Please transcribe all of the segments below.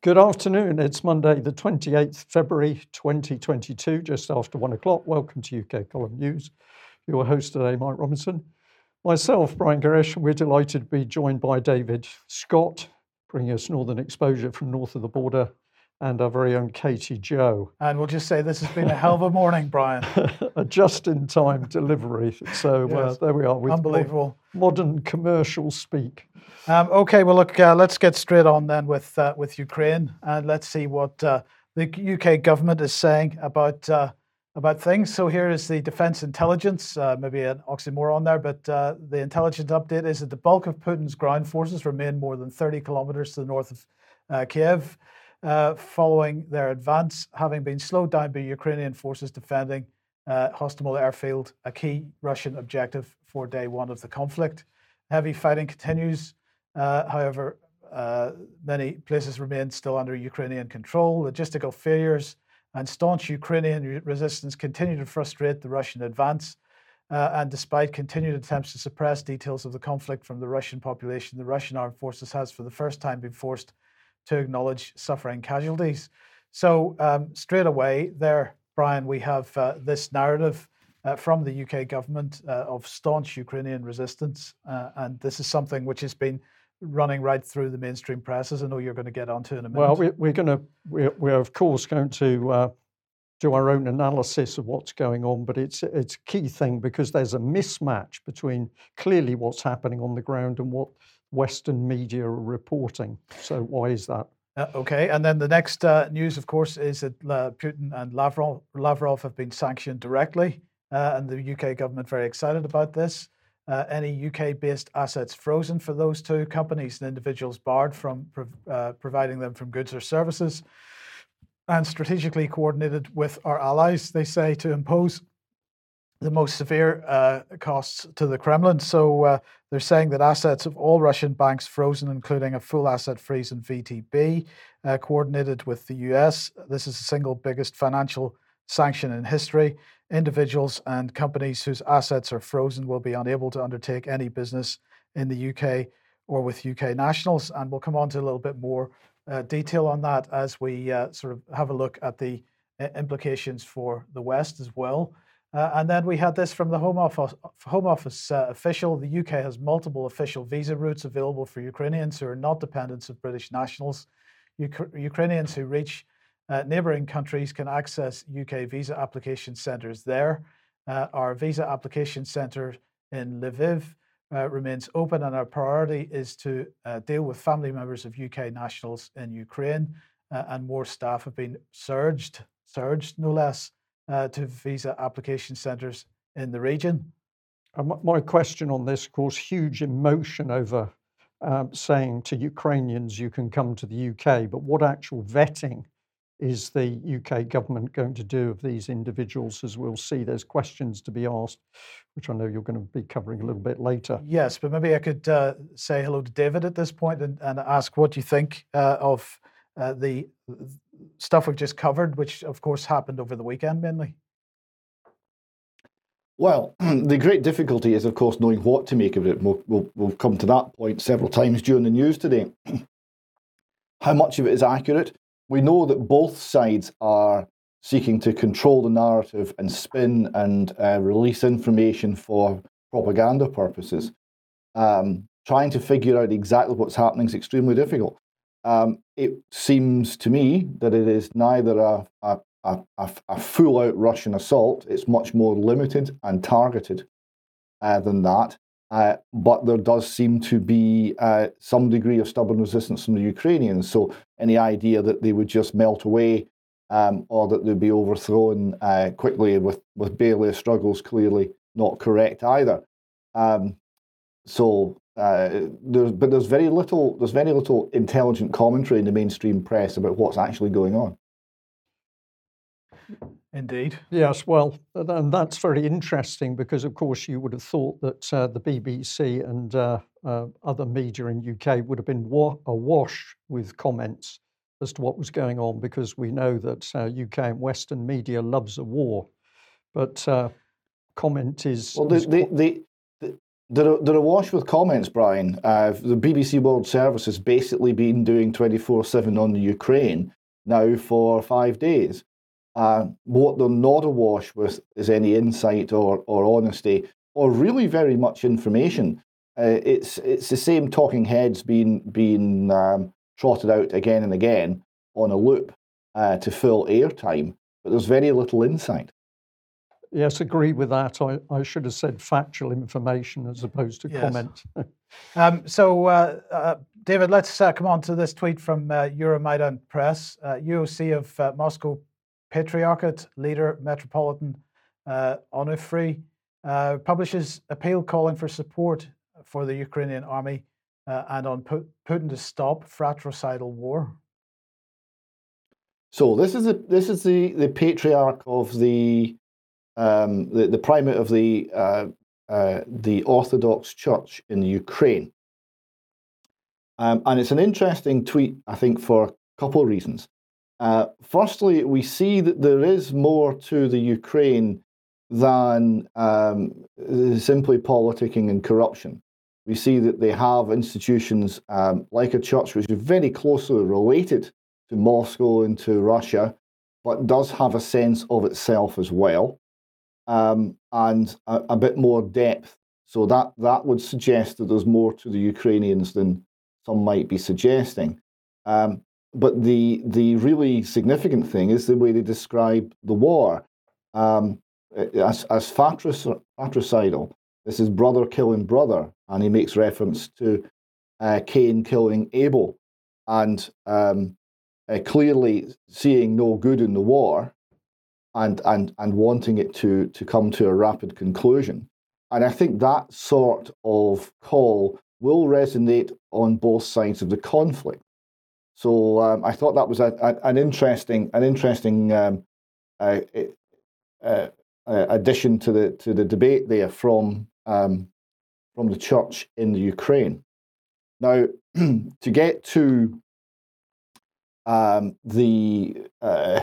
Good afternoon. It's Monday, the 28th February 2022, just after one o'clock. Welcome to UK Column News. Your host today, Mike Robinson. Myself, Brian Gerrish, we're delighted to be joined by David Scott, bringing us northern exposure from north of the border and our very own Katie Joe. And we'll just say this has been a hell of a morning, Brian. a just-in-time delivery. So uh, there we are with Unbelievable. modern commercial speak. Um, okay, well, look, uh, let's get straight on then with uh, with Ukraine, and let's see what uh, the UK government is saying about uh, about things. So here is the Defence Intelligence, uh, maybe an oxymoron there, but the intelligence update is that the bulk of Putin's ground forces remain more than 30 kilometers to the north of Kiev uh, following their advance, having been slowed down by Ukrainian forces defending uh, Hostomel airfield, a key Russian objective for day one of the conflict. Heavy fighting continues. Uh, however, uh, many places remain still under Ukrainian control. Logistical failures and staunch Ukrainian resistance continue to frustrate the Russian advance. Uh, and despite continued attempts to suppress details of the conflict from the Russian population, the Russian armed forces has for the first time been forced to acknowledge suffering casualties. So, um, straight away there, Brian, we have uh, this narrative uh, from the UK government uh, of staunch Ukrainian resistance. Uh, and this is something which has been running right through the mainstream press, as I know you're going to get onto in a minute. Well, we, are going to, we're, we're, of course going to uh, do our own analysis of what's going on, but it's, it's a key thing because there's a mismatch between clearly what's happening on the ground and what Western media reporting. So why is that? Uh, okay, and then the next uh, news, of course, is that uh, Putin and Lavrov, Lavrov have been sanctioned directly, uh, and the UK government very excited about this. Uh, any UK-based assets frozen for those two companies and individuals barred from uh, providing them from goods or services, and strategically coordinated with our allies, they say, to impose the most severe uh, costs to the Kremlin. So uh, they're saying that assets of all Russian banks frozen, including a full asset freeze in VTB, uh, coordinated with the US. This is the single biggest financial sanction in history. Individuals and companies whose assets are frozen will be unable to undertake any business in the UK or with UK nationals. And we'll come on to a little bit more uh, detail on that as we uh, sort of have a look at the uh, implications for the West as well. Uh, and then we had this from the Home Office, Home Office uh, official. The UK has multiple official visa routes available for Ukrainians who are not dependents of British nationals. Ukrainians who reach uh, neighbouring countries can access UK visa application centres there. Uh, our visa application centre in Lviv uh, remains open, and our priority is to uh, deal with family members of UK nationals in Ukraine. and more staff have been surged, surged no less, uh, to visa application centres in the region. my question on this, of course, huge emotion over um, saying to Ukrainians, you can come to the UK, but what actual vetting is the UK government going to do of these individuals? As we'll see, there's questions to be asked, which I know you're going to be covering a little bit later. Yes, but maybe I could uh, say hello to David at this point and, and ask what you think uh, of uh, the stuff we've just covered, which of course happened over the weekend mainly? Well, the great difficulty is, of course, knowing what to make of it. We'll, we'll, we'll come to that point several times during the news today. How much of it is accurate? We know that both sides are seeking to control the narrative and spin and uh, release information for propaganda purposes. Um, trying to figure out exactly what's happening is extremely difficult. Um, it seems to me that it is neither a, a, a, a full out Russian assault, it's much more limited and targeted uh, than that. Uh, but there does seem to be uh, some degree of stubborn resistance from the Ukrainians. So any idea that they would just melt away um, or that they'd be overthrown uh, quickly with, with barely a struggle is clearly not correct either. Um, so uh, there's, but there's very little there's very little intelligent commentary in the mainstream press about what's actually going on. Indeed. Yes, well, and that's very interesting because, of course, you would have thought that uh, the BBC and uh, uh, other media in UK would have been wa- awash with comments as to what was going on because we know that UK uh, and Western media loves a war, but uh, comment is. Well, the, the, the, they're, they're awash with comments, Brian. Uh, the BBC World Service has basically been doing 24 7 on the Ukraine now for five days. Uh, what they're not awash with is any insight or, or honesty or really very much information. Uh, it's, it's the same talking heads being, being um, trotted out again and again on a loop uh, to fill airtime, but there's very little insight. Yes, agree with that. I, I should have said factual information as opposed to Yes. comment. Um, so, uh, uh, David, let's uh, come on to this tweet from uh, Euromaidan Press. Uh, UOC of uh, Moscow Patriarchate leader Metropolitan uh, Onufry uh, publishes appeal calling for support for the Ukrainian army uh, and on Pu- Putin to stop fratricidal war. So this is the this is the the patriarch of the um, the, the primate of the uh, uh, the Orthodox Church in Ukraine, um, and it's an interesting tweet, I think, for a couple of reasons. Uh, firstly, we see that there is more to the Ukraine than um, simply politicking and corruption. We see that they have institutions um, like a church which is very closely related to Moscow and to Russia, but does have a sense of itself as well, um, and a, a bit more depth. So that that would suggest that there's more to the Ukrainians than some might be suggesting. Um, but the the really significant thing is the way they describe the war um, as as fratric- fratricidal. This is brother killing brother, and he makes reference to uh, Cain killing Abel, and um, uh, clearly seeing no good in the war and, and, and wanting it to, to come to a rapid conclusion. And I think that sort of call will resonate on both sides of the conflict. So um, I thought that was a, a, an interesting, an interesting um, uh, uh, uh, addition to the to the debate there from um, from the church in the Ukraine. Now, to get to um, the, uh,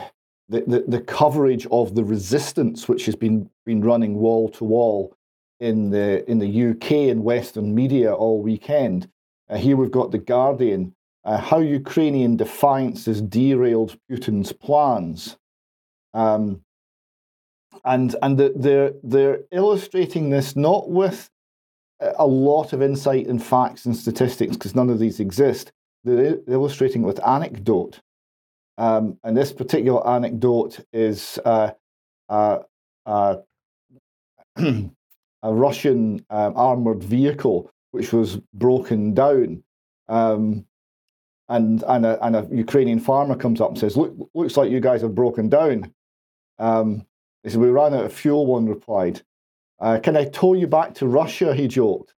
the, the the coverage of the resistance, which has been been running wall to wall in the in the UK and Western media all weekend. Uh, here we've got the Guardian. Uh, how Ukrainian defiance has derailed Putin's plans, um, and and the, they're they're illustrating this not with a lot of insight and facts and statistics because none of these exist. They're illustrating with anecdote. Um, and this particular anecdote is uh, uh, uh, a Russian um, armored vehicle which was broken down. Um, and, and, a, and a Ukrainian farmer comes up and says, Look, looks like you guys have broken down. Um, he said, We ran out of fuel, one replied. Uh, can I tow you back to Russia? He joked.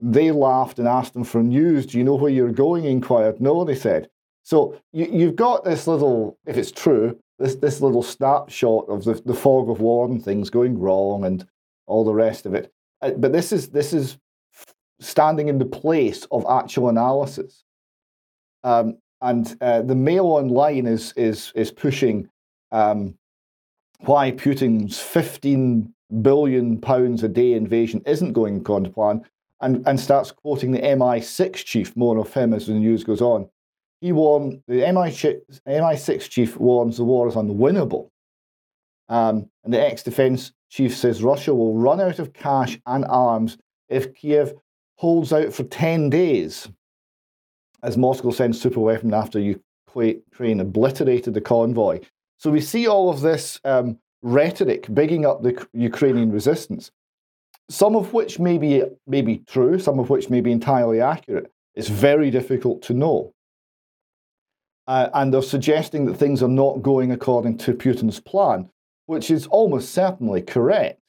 They laughed and asked him for news. Do you know where you're going? He inquired. No, they said. So you, you've got this little, if it's true, this, this little snapshot of the, the fog of war and things going wrong and all the rest of it. Uh, But this is this is standing in the place of actual analysis. Um, and uh, the Mail Online is is is pushing um, why Putin's 15 billion pounds a day invasion isn't going according to plan, and, and starts quoting the MI6 chief, more of him as the news goes on. He warned the MI6, MI6 chief warns the war is unwinnable. Um, and the ex-defense chief says Russia will run out of cash and arms if Kiev holds out for 10 days, as Moscow sends super weapon after Ukraine obliterated the convoy. So we see all of this um, rhetoric bigging up the Ukrainian resistance, some of which may be, may be true, some of which may be entirely accurate. It's very difficult to know. Uh, and they're suggesting that things are not going according to Putin's plan, which is almost certainly correct.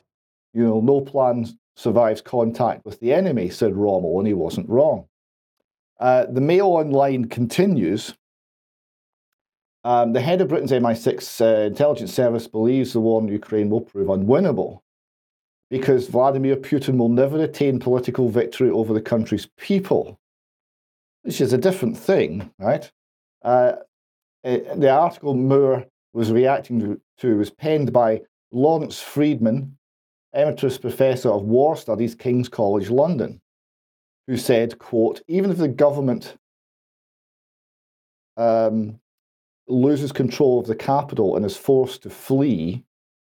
You know, no plan survives contact with the enemy, said Rommel, and he wasn't wrong. Uh, the Mail Online continues. Um, the head of Britain's MI6 uh, intelligence service believes the war in Ukraine will prove unwinnable because Vladimir Putin will never attain political victory over the country's people, which is a different thing, right? Uh, it, the article Moore was reacting to, to was penned by Lawrence Freedman, Emeritus Professor of War Studies, King's College London, who said, quote, even if the government um, loses control of the capital and is forced to flee,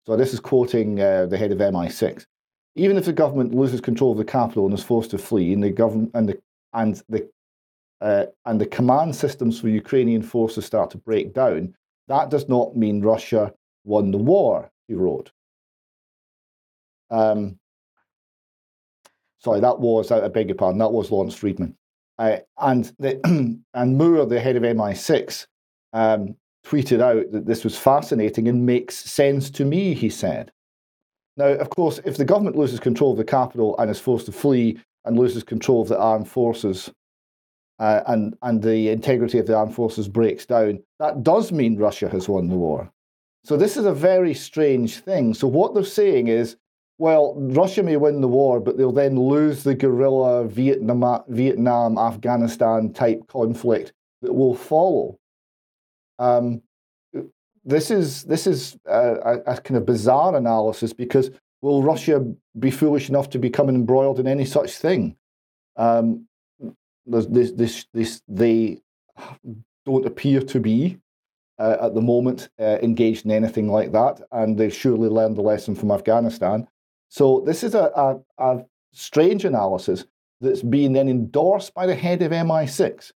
so this is quoting uh, the head of MI6, even if the government loses control of the capital and is forced to flee, and the government and the and the uh, and the command systems for Ukrainian forces start to break down, that does not mean Russia won the war, he wrote. Um, sorry, that was, I beg your pardon, that was Lawrence Freedman. Uh, and, the, and Moore, the head of MI6, um, tweeted out that this was fascinating and makes sense to me, he said. Now, of course, if the government loses control of the capital and is forced to flee and loses control of the armed forces uh, and, and the integrity of the armed forces breaks down, that does mean Russia has won the war. So this is a very strange thing. So what they're saying is, well, Russia may win the war, but they'll then lose the guerrilla Vietnam, Vietnam Afghanistan type conflict that will follow. Um, this is this is a, a, kind of bizarre analysis because will Russia be foolish enough to become embroiled in any such thing? Um, this, they don't appear to be uh, at the moment uh, engaged in anything like that, and they've surely learned the lesson from Afghanistan. So this is a, a, a strange analysis that's being then endorsed by the head of MI6.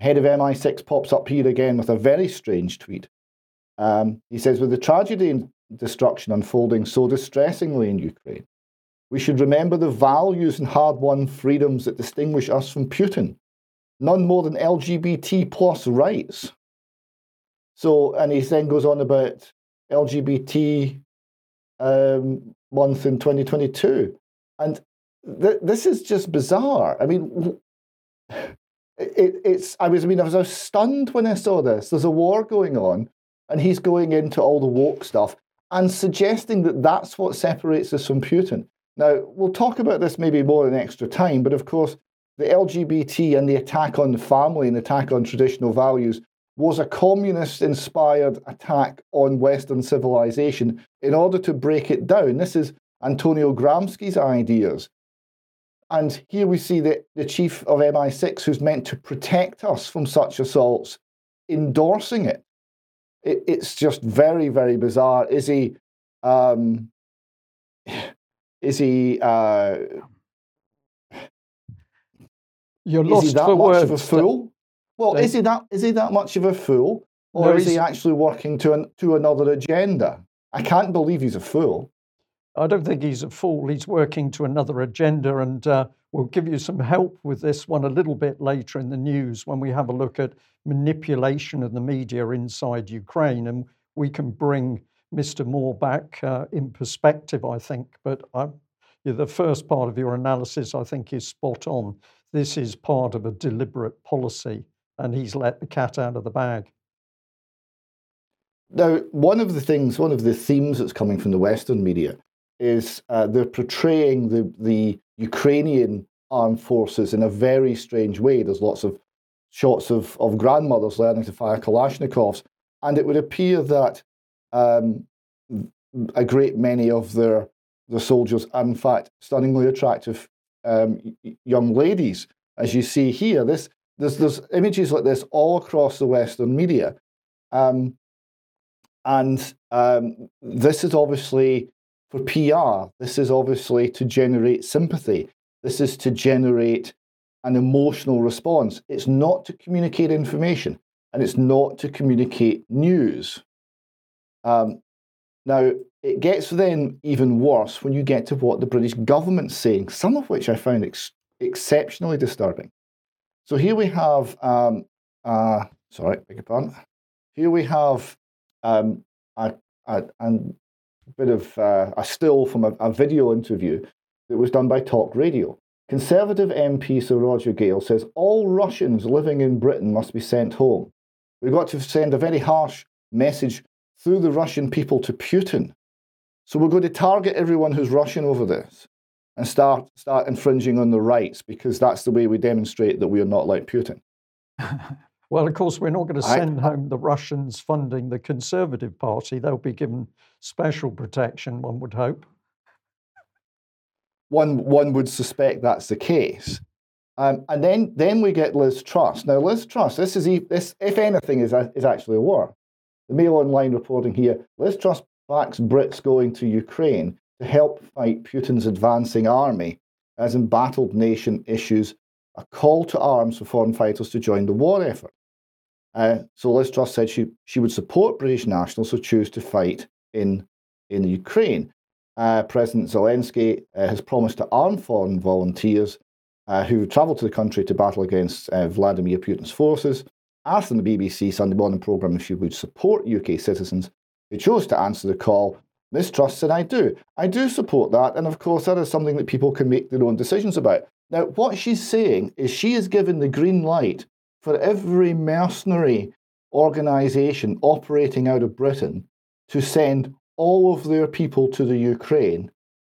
Head of MI6 pops up here again with a very strange tweet. Um, he says, with the tragedy and destruction unfolding so distressingly in Ukraine, we should remember the values and hard won freedoms that distinguish us from Putin, none more than LGBT plus rights. So, and he then goes on about LGBT um, month in 2022. And th- this is just bizarre. I mean, it, it's, I was, I mean, I was stunned when I saw this. There's a war going on, and he's going into all the woke stuff and suggesting that that's what separates us from Putin. Now, we'll talk about this maybe more in extra time, but of course, the LGBT and the attack on the family and attack on traditional values was a communist inspired attack on Western civilization in order to break it down. This is Antonio Gramsci's ideas. And here we see the, the chief of MI6, who's meant to protect us from such assaults, endorsing it. it it's just very, very bizarre. Is he um, is he? Uh, You're lost is he that for much words. of a fool? Well, is he that? Is he that much of a fool, or No, is he actually working to an, to another agenda? I can't believe he's a fool. I don't think he's a fool. He's working to another agenda, and uh, we'll give you some help with this one a little bit later in the news when we have a look at manipulation of the media inside Ukraine, and we can bring Mr. Moore back uh, in perspective, I think. But I, the first part of your analysis, I think, is spot on. This is part of a deliberate policy, and he's let the cat out of the bag. Now, one of the things, one of the themes that's coming from the Western media is uh, they're portraying the, the Ukrainian armed forces in a very strange way. There's lots of shots of, of grandmothers learning to fire Kalashnikovs, and it would appear that um, a great many of their the soldiers in fact stunningly attractive um, young ladies, as you see here. This there's there's images like this all across the Western media. Um, and um, this is obviously for PR. This is obviously to generate sympathy. This is to generate an emotional response. It's not to communicate information and it's not to communicate news. Um, now, it gets then even worse when you get to what the British government's saying, some of which I found ex- exceptionally disturbing. So here we have, um, uh, sorry, beg your pardon. Here we have um, a, a, a, bit of uh, a still from a, a video interview that was done by Talk Radio. Conservative MP Sir Roger Gale says all Russians living in Britain must be sent home. We've got to send a very harsh message through the Russian people to Putin. So we're going to target everyone who's Russian over this and start start infringing on the rights because that's the way we demonstrate that we are not like Putin. Well, of course, we're not going to I- send home the Russians funding the Conservative Party. They'll be given special protection, one would hope. one one would suspect that's the case. Um, and then then we get Liz Truss. Now Liz Truss, this is this if anything is is actually a war. The Mail Online reporting here: Liz Truss backs Brits going to Ukraine to help fight Putin's advancing army as embattled nation issues a call to arms for foreign fighters to join the war effort. Uh, so Liz Truss said she, she would support British nationals who choose to fight in, in Ukraine. Uh, President Zelensky uh, has promised to arm foreign volunteers uh, who travel to the country to battle against uh, Vladimir Putin's forces, asked in the BBC Sunday morning programme if she would support UK citizens who chose to answer the call Ms. Truss said, I do. I do support that. And of course, that is something that people can make their own decisions about. Now, what she's saying is she is given the green light for every mercenary organization operating out of Britain to send all of their people to the Ukraine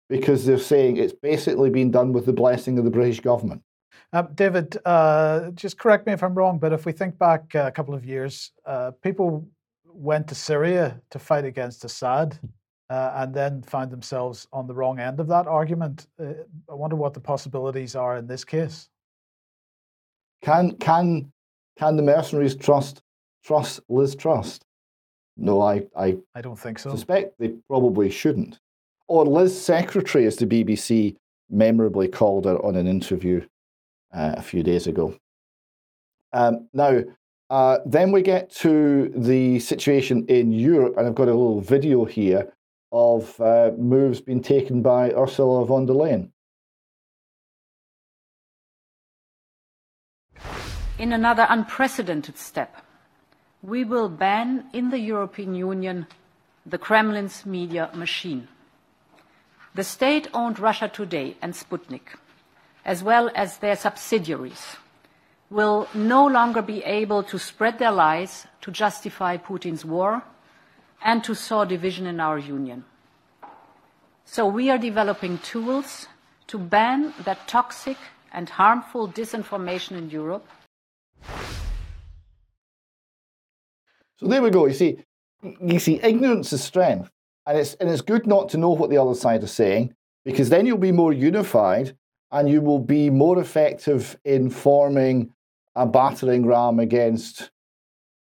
because they're saying it's basically been done with the blessing of the British government. Uh, David, uh, just correct me if I'm wrong, but if we think back a couple of years, uh, people went to Syria to fight against Assad uh, and then find themselves on the wrong end of that argument. Uh, I wonder what the possibilities are in this case. Can can can the mercenaries trust trust Liz Trust? No, I I, I don't think so. Suspect they probably shouldn't. Or Liz Secretary, as the BBC memorably called her on an interview uh, a few days ago. Um, now, uh, then we get to the situation in Europe, and I've got a little video here of uh, moves being taken by Ursula von der Leyen. In another unprecedented step, we will ban in the European Union the Kremlin's media machine. The state owned Russia Today and Sputnik, as well as their subsidiaries, will no longer be able to spread their lies to justify Putin's war and to sow division in our union. So we are developing tools to ban that toxic and harmful disinformation in Europe. So there we go. You see, you see, ignorance is strength, and it's and it's good not to know what the other side is saying because then you'll be more unified and you will be more effective in forming a battering ram against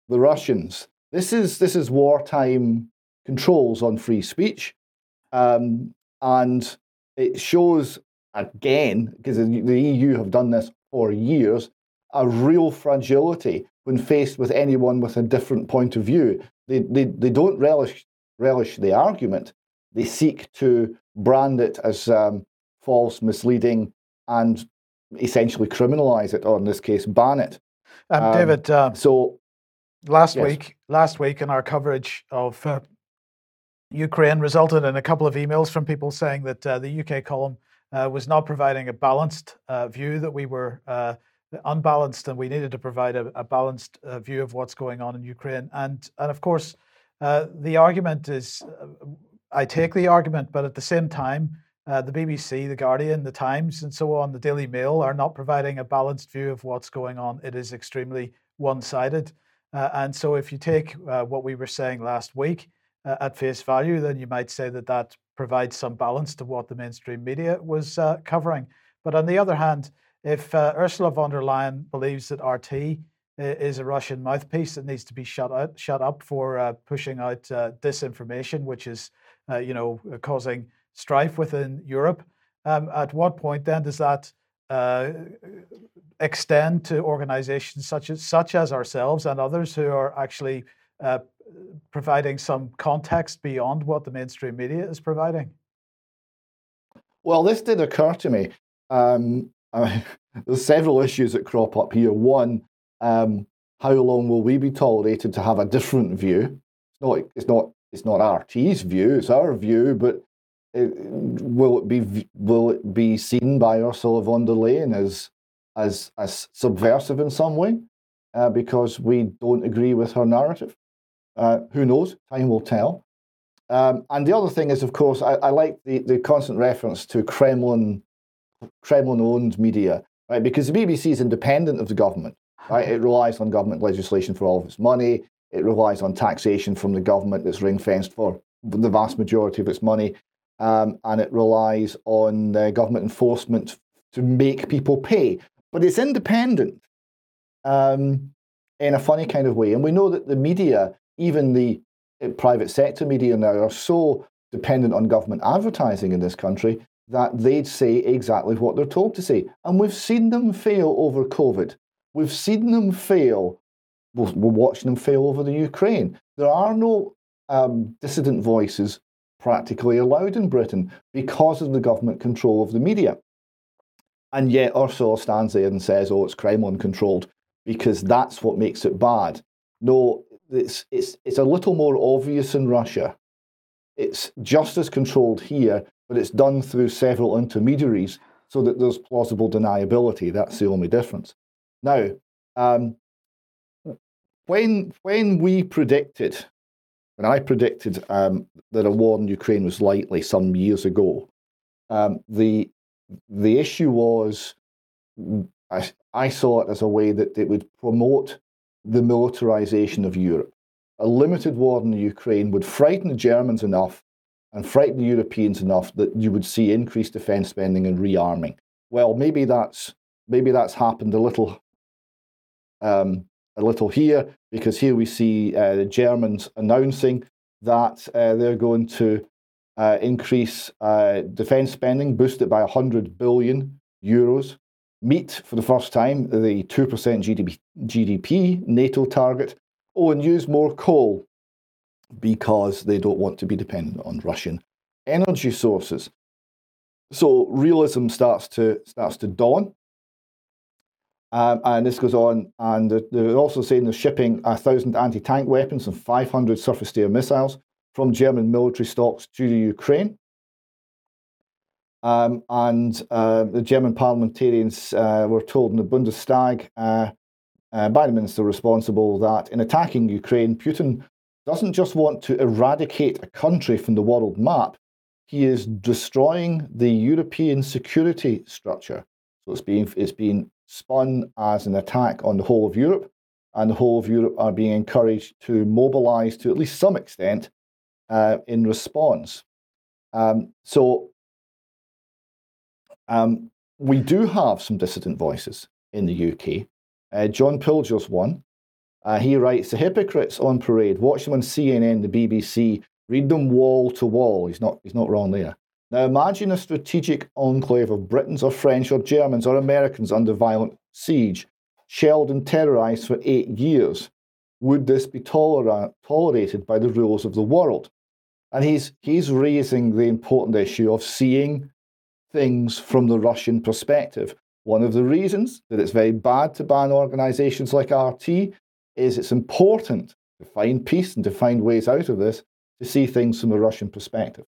the Russians. This is this is wartime controls on free speech, um, and it shows again because the EU have done this for years a real fragility when faced with anyone with a different point of view. They they, they don't relish relish the argument. They seek to brand it as um, false, misleading, and essentially criminalize it, or in this case, ban it. Um, um, David, uh, so last yes. week, last week in our coverage of uh, Ukraine resulted in a couple of emails from people saying that uh, the UK column uh, was not providing a balanced uh, view, that we were uh, unbalanced and we needed to provide a, a balanced uh, view of what's going on in Ukraine. And, and of course, the argument is I take the argument, but at the same time, the BBC, The Guardian, The Times, and so on, the Daily Mail are not providing a balanced view of what's going on. It is extremely one sided. Uh, and so, if you take uh, what we were saying last week uh, at face value, then you might say that that provides some balance to what the mainstream media was uh, covering. But on the other hand, if uh, Ursula von der Leyen believes that RT uh, is a Russian mouthpiece that needs to be shut out, shut up for pushing out disinformation, which is, you know, causing strife within Europe, um, at what point then does that uh, extend to organizations such as such as ourselves and others who are actually uh, providing some context beyond what the mainstream media is providing? Well, this did occur to me. Um, I there's several issues that crop up here. One, um, how long will we be tolerated to have a different view? It's not. It's not. It's not RT's view. It's our view, but will it be will it be seen by Ursula von der Leyen as as as subversive in some way uh, because we don't agree with her narrative? Uh, who knows? Time will tell. Um, and the other thing is, of course, I, I like the, the constant reference to Kremlin Kremlin-owned media, right? Because the BBC is independent of the government, right? It relies on government legislation for all of its money. It relies on taxation from the government that's ring fenced for the vast majority of its money. Um, and it relies on uh, government enforcement to make people pay. But it's independent um, in a funny kind of way. And we know that the media, even the uh, private sector media now, are so dependent on government advertising in this country that they'd say exactly what they're told to say. And we've seen them fail over COVID. We've seen them fail. We're watching them fail over the Ukraine. There are no um, dissident voices practically allowed in Britain because of the government control of the media. And yet Ursula stands there and says, oh, it's Kremlin controlled because that's what makes it bad. No, it's, it's, it's a little more obvious in Russia. It's just as controlled here, but it's done through several intermediaries so that there's plausible deniability. That's the only difference. Now, um, when, when we predicted when I predicted um, that a war in Ukraine was likely some years ago, um, the the issue was I, I saw it as a way that it would promote the militarization of Europe. A limited war in Ukraine would frighten the Germans enough and frighten the Europeans enough that you would see increased defense spending and rearming. Well, maybe that's maybe that's happened a little um, a little here, because here we see uh, the Germans announcing that uh, they're going to uh, increase uh, defence spending, boost it by 100 billion euros, meet for the first time the 2% GDP, GDP NATO target, oh, and use more coal because they don't want to be dependent on Russian energy sources. So realism starts to starts to dawn. Um, and this goes on, and they're also saying they're shipping a thousand anti-tank weapons and 500 surface-to-air missiles from German military stocks to the Ukraine. Um, and uh, the German parliamentarians uh, were told in the Bundestag uh, uh, by the minister responsible that in attacking Ukraine, Putin doesn't just want to eradicate a country from the world map, he is destroying the European security structure. So it's being, it's being spun as an attack on the whole of Europe, and the whole of Europe are being encouraged to mobilize to at least some extent uh, in response. Um, so um, we do have some dissident voices in the UK. Uh, John Pilger's one. Uh, he writes, The hypocrites on parade, watch them on CNN, the BBC, read them wall to wall. He's not, he's not wrong there. Now imagine a strategic enclave of Britons or French or Germans or Americans under violent siege, shelled and terrorized for eight years. Would this be toler- tolerated by the rules of the world? And he's, he's raising the important issue of seeing things from the Russian perspective. One of the reasons that it's very bad to ban organizations like RT is it's important to find peace and to find ways out of this to see things from a Russian perspective.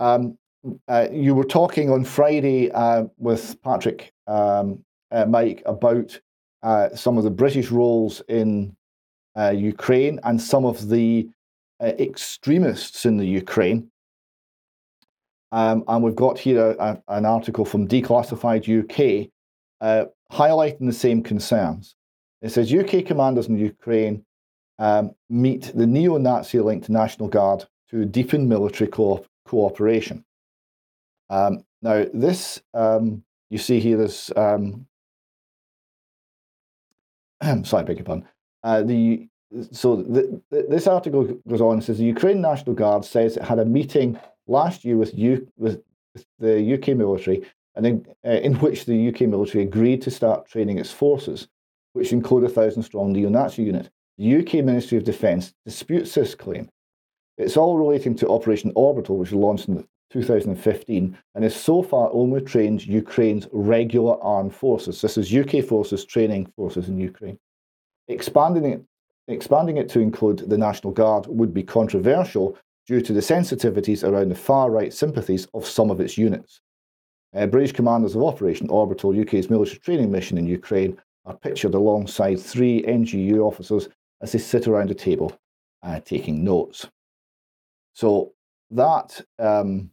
Um, uh, you were talking on Friday uh, with Patrick um, uh, Mike about uh, some of the British roles in uh, Ukraine and some of the extremists in the Ukraine. Um, and we've got here a, a, an article from Declassified UK highlighting the same concerns. It says UK commanders in Ukraine um, meet the neo Nazi linked National Guard to deepen military co- cooperation. Um, now, this um, you see here, this um, sorry, beg your pardon. Uh, the so the, this article goes on and says the Ukraine National Guard says it had a meeting last year with, U, with the UK military, and in, uh, in which the UK military agreed to start training its forces, which include a thousand strong neo-Nazi unit. The UK Ministry of Defence disputes this claim. It's all relating to Operation Orbital, which launched in 2015 and has so far only trained Ukraine's regular armed forces. This is UK forces training forces in Ukraine. Expanding it, expanding it to include the National Guard would be controversial due to the sensitivities around the far right sympathies of some of its units. Uh, British commanders of Operation Orbital, UK's military training mission in Ukraine, are pictured alongside three NGU officers as they sit around a table uh, taking notes. So that um,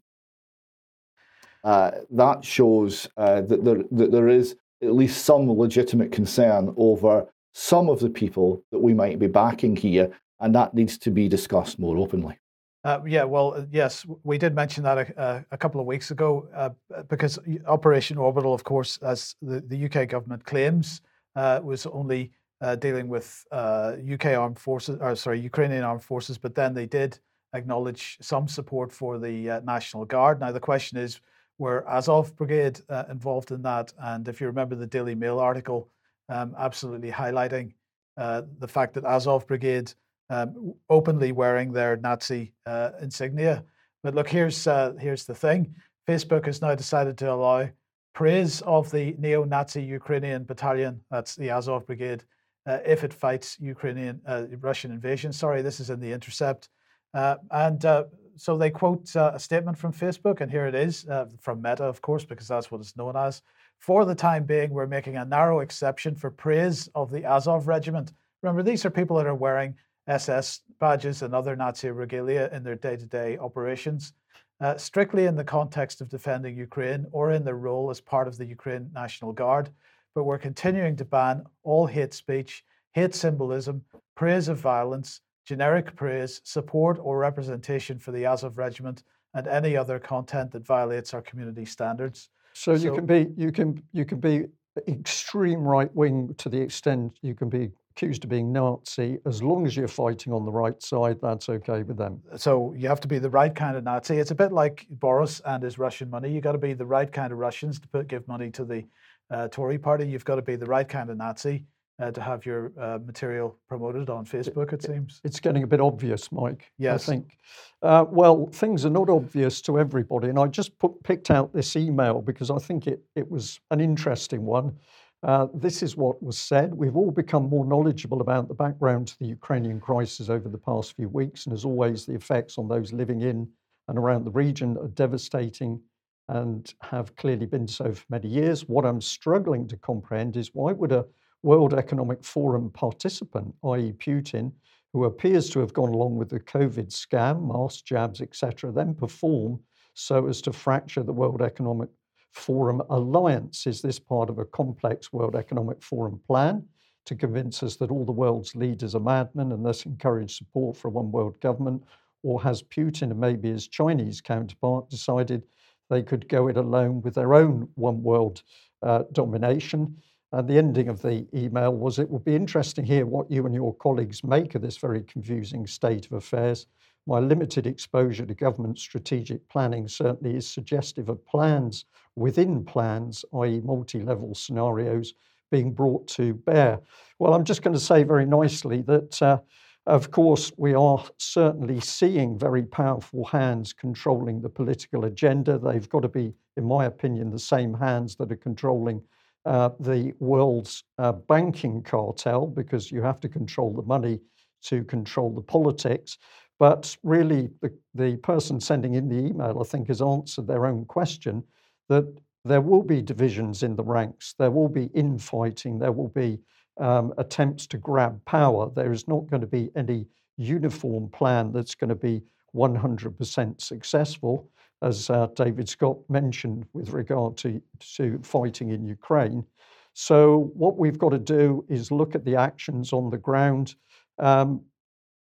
uh, that shows uh, that, there, that there is at least some legitimate concern over some of the people that we might be backing here, and that needs to be discussed more openly. Uh, yeah, well, uh, yes, we did mention that a, a couple of weeks ago uh, because Operation Orbital, of course, as the, the UK government claims, uh, was only uh, dealing with UK armed forces, or sorry, Ukrainian armed forces, but then they did acknowledge some support for the National Guard. Now, the question is, were Azov Brigade involved in that? And if you remember the Daily Mail article, um, absolutely highlighting the fact that Azov Brigade um, openly wearing their Nazi uh, insignia. But look, here's uh, here's the thing: Facebook has now decided to allow praise of the neo-Nazi Ukrainian battalion, that's the Azov Brigade, uh, if it fights Ukrainian uh, Russian invasion. Sorry, this is in the Intercept, uh, and uh, so they quote a statement from Facebook, and here it is from Meta, of course, because that's what it's known as. For the time being, we're making a narrow exception for praise of the Azov regiment. Remember, these are people that are wearing SS badges and other Nazi regalia in their day to day operations, uh, strictly in the context of defending Ukraine or in their role as part of the Ukraine National Guard. But we're continuing to ban all hate speech, hate symbolism, praise of violence, generic praise, support, or representation for the Azov Regiment and any other content that violates our community standards. So, so you can be you can you can be extreme right wing to the extent you can be accused of being Nazi, as long as you're fighting on the right side, that's okay with them. So you have to be the right kind of Nazi. It's a bit like Boris and his Russian money. You've got to be the right kind of Russians to put, give money to the uh, Tory party. You've got to be the right kind of Nazi uh, to have your uh, material promoted on Facebook, it seems. It's getting a bit obvious, Mike. Yes. I think. Uh, well, things are not obvious to everybody. And I just put, picked out this email because I think it, it was an interesting one. Uh, this is what was said. We've all become more knowledgeable about the background to the Ukrainian crisis over the past few weeks, and as always, the effects on those living in and around the region are devastating and have clearly been so for many years. What I'm struggling to comprehend is why would a World Economic Forum participant, i.e., Putin, who appears to have gone along with the COVID scam, mask jabs, etc., then perform so as to fracture the World Economic Forum alliance. Is this part of a complex World Economic Forum plan to convince us that all the world's leaders are madmen and thus encourage support for a one world government? Or has Putin and maybe his Chinese counterpart decided they could go it alone with their own one world uh, domination? And the ending of the email was it would be interesting to hear what you and your colleagues make of this very confusing state of affairs. My limited exposure to government strategic planning certainly is suggestive of plans within plans, i.e., multi level scenarios being brought to bear. Well, I'm just going to say very nicely that, uh, of course, we are certainly seeing very powerful hands controlling the political agenda. They've got to be, in my opinion, the same hands that are controlling uh, the world's uh, banking cartel because you have to control the money to control the politics. But really, the, the person sending in the email, I think, has answered their own question that there will be divisions in the ranks, there will be infighting, there will be um, attempts to grab power. There is not going to be any uniform plan that's going to be 100% successful, as uh, David Scott mentioned with regard to, to fighting in Ukraine. So, what we've got to do is look at the actions on the ground. Um,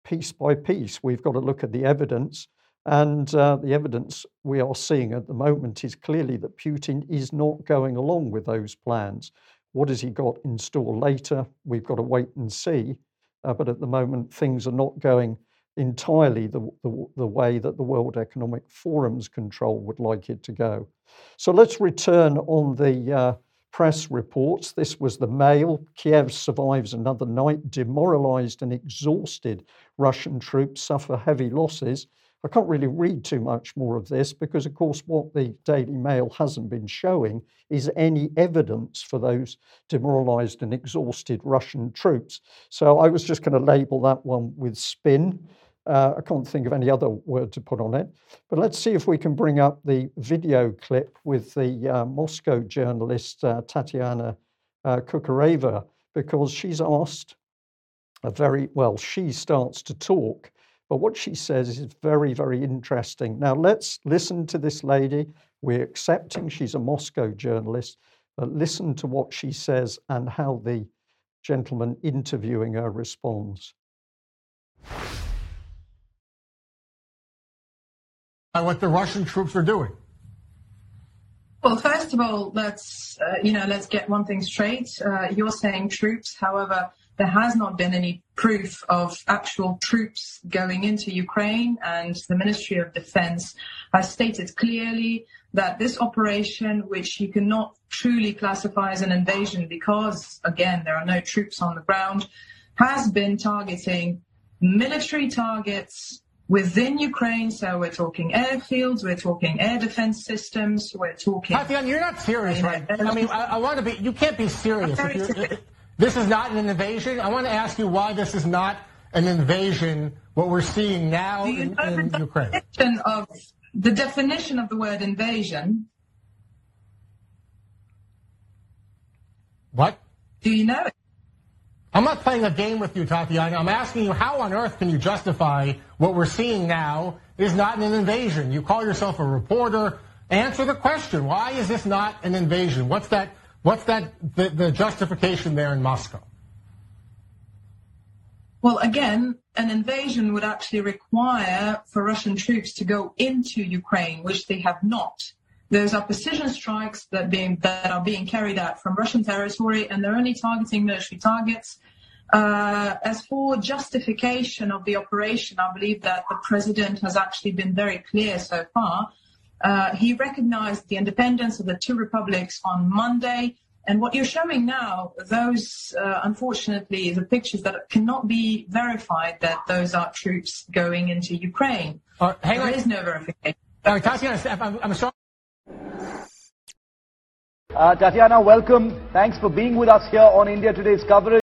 piece by piece. We've got to look at the evidence. And uh, the evidence we are seeing at the moment is clearly that Putin is not going along with those plans. What has he got in store later? We've got to wait and see. Uh, but at the moment, things are not going entirely the, the, the, way that the World Economic Forum's control would like it to go. So let's return on the uh, press reports. This was the Mail. Kiev survives another night. Demoralized and exhausted Russian troops suffer heavy losses. I can't really read too much more of this because, of course, what the Daily Mail hasn't been showing is any evidence for those demoralized and exhausted Russian troops. So I was just going to label that one with spin. Uh, I can't think of any other word to put on it. But let's see if we can bring up the video clip with the uh, Moscow journalist uh, Tatiana uh, Kukareva, because she's asked a very, well, she starts to talk, but what she says is very, very interesting. Now, let's listen to this lady. We're accepting she's a Moscow journalist, but listen to what she says and how the gentleman interviewing her responds. What the Russian troops are doing? Well, first of all, let's uh, you know let's get one thing straight. Uh, you're saying troops, however, there has not been any proof of actual troops going into Ukraine, and the Ministry of Defense has stated clearly that this operation, which you cannot truly classify as an invasion because, again, there are no troops on the ground, has been targeting military targets within Ukraine. So we're talking airfields, we're talking air defense systems, we're talking. Tatiana, you're not serious, right? I mean, I, I want to be. You can't be serious. This is not an invasion. I want to ask you why this is not an invasion. What we're seeing now in, in Ukraine. Of the definition of the word invasion. What? Do you know it? I'm not playing a game with you, Tatiana. I'm asking you how on earth can you justify what we're seeing now is not an invasion? You call yourself a reporter. Answer the question. Why is this not an invasion? What's that? What's that? The, the justification there in Moscow? Well, again, an invasion would actually require for Russian troops to go into Ukraine, which they have not. Those are precision strikes that, being, that are being carried out from Russian territory, and they're only targeting military targets. Uh, as for justification of the operation, I believe that the president has actually been very clear so far. Uh, he recognized the independence of the two republics on Monday. And what you're showing now, those, uh, unfortunately, the pictures that cannot be verified that those are troops going into Ukraine. Uh, hang there on. is no verification. Tatiana, I'm, I'm sorry. Uh, Tatiana, welcome. Thanks for being with us here on India Today's coverage.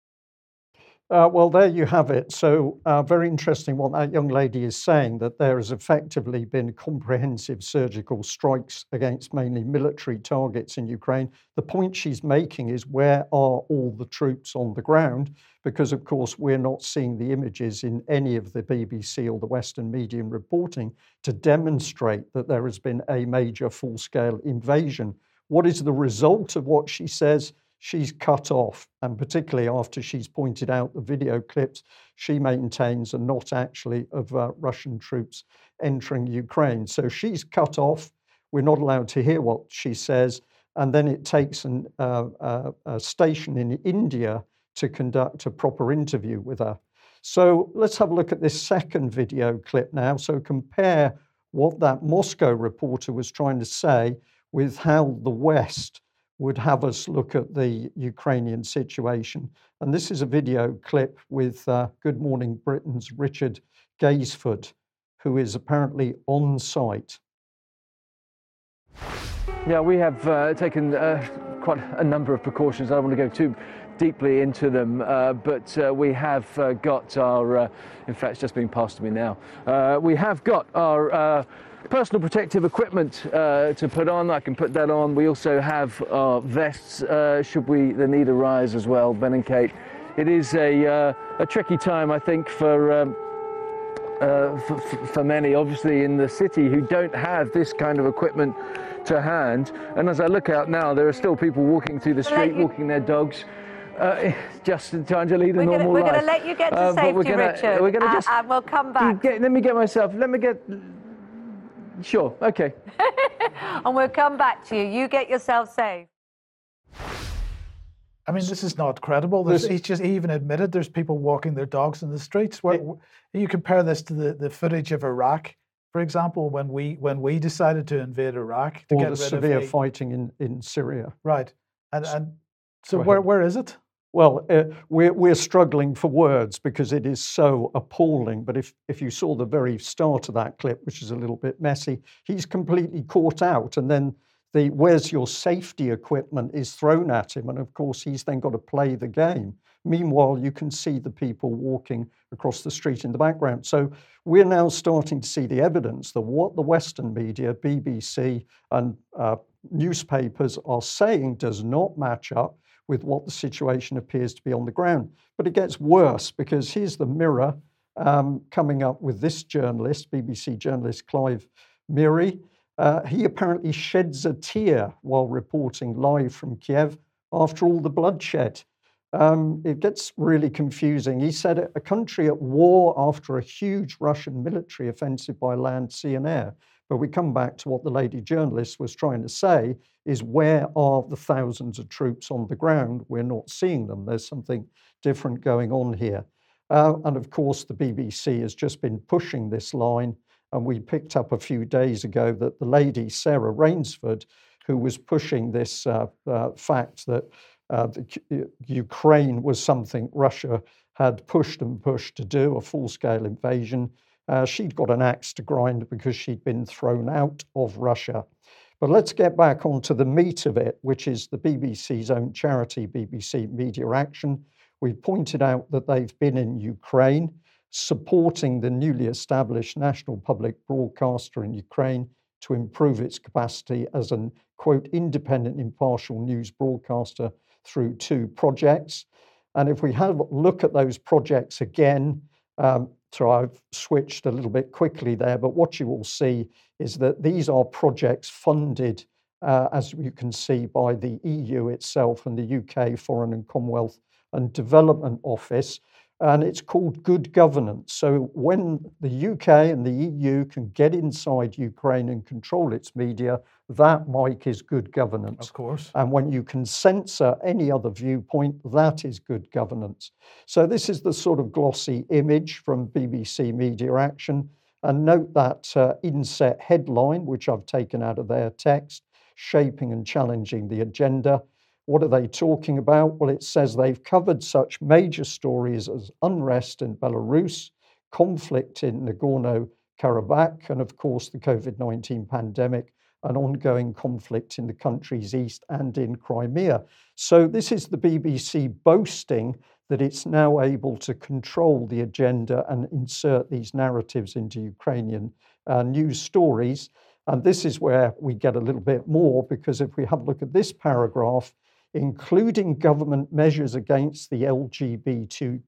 Uh, well, there you have it. So, uh, very interesting what that young lady is saying that there has effectively been comprehensive surgical strikes against mainly military targets in Ukraine. The point she's making is where are all the troops on the ground? Because, of course, we're not seeing the images in any of the BBC or the Western media reporting to demonstrate that there has been a major full scale invasion. What is the result of what she says? She's cut off, and particularly after she's pointed out the video clips she maintains are not actually of uh, Russian troops entering Ukraine. So she's cut off. We're not allowed to hear what she says. And then it takes an, uh, uh, a station in India to conduct a proper interview with her. So let's have a look at this second video clip now. So compare what that Moscow reporter was trying to say with how the West would have us look at the Ukrainian situation. And this is a video clip with uh, Good Morning Britain's Richard Gaisford, who is apparently on site. Yeah, we have uh, taken uh, quite a number of precautions. I don't want to go too deeply into them, uh, but uh, we have uh, got our, uh, in fact, it's just being passed to me now. we have got our personal protective equipment uh, to put on. I can put that on. We also have our vests, uh, should we the need arise as well, Ben and Kate. It is a, uh, a tricky time, I think, for, um, uh, for, for many, obviously, in the city who don't have this kind of equipment to hand. And as I look out now, there are still people walking through the street, walking their dogs. Uh, just in trying to lead a we're normal gonna, we're life. We're going to let you get to uh, safety, gonna, Richard. We're gonna just, and we'll come back. Get, let me get myself. Let me get Sure, okay. and we'll come back to you. You get yourself safe. I mean, this is not credible. There's, he's just he even admitted there's people walking their dogs in the streets. Where, you compare this to the, the footage of Iraq, for example, when we when we decided to invade Iraq to or get the rid severe of a, fighting in, in Syria. Right, and and so where where is it? Well, uh, we're, we're struggling for words because it is so appalling. But if, if you saw the very start of that clip, which is a little bit messy, he's completely caught out. And then the where's your safety equipment is thrown at him. And of course, he's then got to play the game. Meanwhile, you can see the people walking across the street in the background. So we're now starting to see the evidence that what the Western media, BBC, and uh, newspapers are saying does not match up with what the situation appears to be on the ground. But it gets worse because here's the Mirror um, coming up with this journalist, BBC journalist Clive Myrie. Uh, he apparently sheds a tear while reporting live from Kiev after all the bloodshed. Um, it gets really confusing. He said a country at war after a huge Russian military offensive by land, sea, and air But we come back to what the lady journalist was trying to say is where are the thousands of troops on the ground? We're not seeing them. There's something different going on here. Uh, and of course, the BBC has just been pushing this line. And we picked up a few days ago that the lady, Sarah Rainsford, who was pushing this uh, uh, fact that uh, the, Ukraine was something Russia had pushed and pushed to do, a full scale invasion, uh, she'd got an axe to grind because she'd been thrown out of Russia. But let's get back onto the meat of it, which is the BBC's own charity, BBC Media Action. We've pointed out that they've been in Ukraine supporting the newly established national public broadcaster in Ukraine to improve its capacity as an, quote, independent, impartial news broadcaster through two projects. And if we have a look at those projects again, um, so I've switched a little bit quickly there, but what you will see is that these are projects funded, uh, as you can see, by the EU itself and the UK Foreign and Commonwealth and Development Office and it's called good governance. So when the UK and the EU can get inside Ukraine and control its media, that, Mike, is good governance. Of course. And when you can censor any other viewpoint, that is good governance. So this is the sort of glossy image from BBC Media Action. And note that uh, inset headline, which I've taken out of their text, shaping and challenging the agenda. What are they talking about? Well, it says they've covered such major stories as unrest in Belarus, conflict in Nagorno Karabakh, and of course, the COVID 19 pandemic and ongoing conflict in the country's east and in Crimea. So, this is the BBC boasting that it's now able to control the agenda and insert these narratives into Ukrainian uh, news stories. And this is where we get a little bit more because if we have a look at this paragraph, including government measures against the LGBT,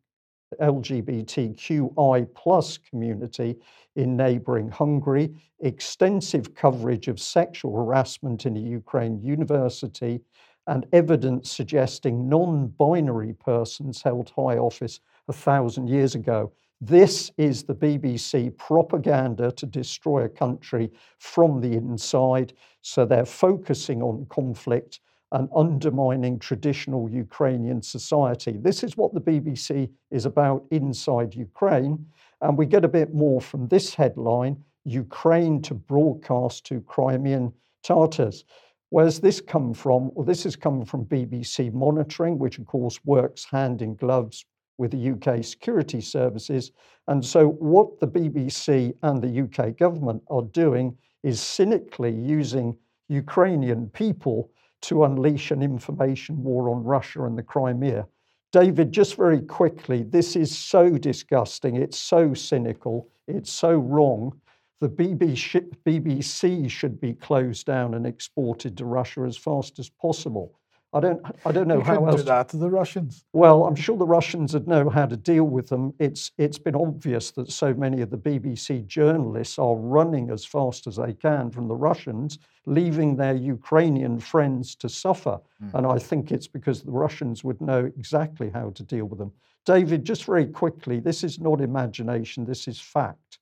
LGBTQI plus community in neighboring Hungary, extensive coverage of sexual harassment in a Ukraine university, and evidence suggesting non binary persons held high office a thousand years ago. This is the BBC propaganda to destroy a country from the inside. So they're focusing on conflict and undermining traditional Ukrainian society. This is what the BBC is about inside Ukraine. And we get a bit more from this headline Ukraine to broadcast to Crimean Tatars. Where's this come from? Well, this has come from BBC Monitoring, which of course works hand in gloves with the UK security services. And so, what the BBC and the UK government are doing is cynically using Ukrainian people to unleash an information war on Russia and the Crimea. David, just very quickly, this is so disgusting. It's so cynical. It's so wrong. The BBC should be closed down and exported to Russia as fast as possible. I don't, I don't know you how else. do that to the Russians. Well, I'm sure the Russians would know how to deal with them. It's, it's been obvious that so many of the BBC journalists are running as fast as they can from the Russians, leaving their Ukrainian friends to suffer. Mm. And I think it's because the Russians would know exactly how to deal with them. David, just very quickly, this is not imagination. This is fact.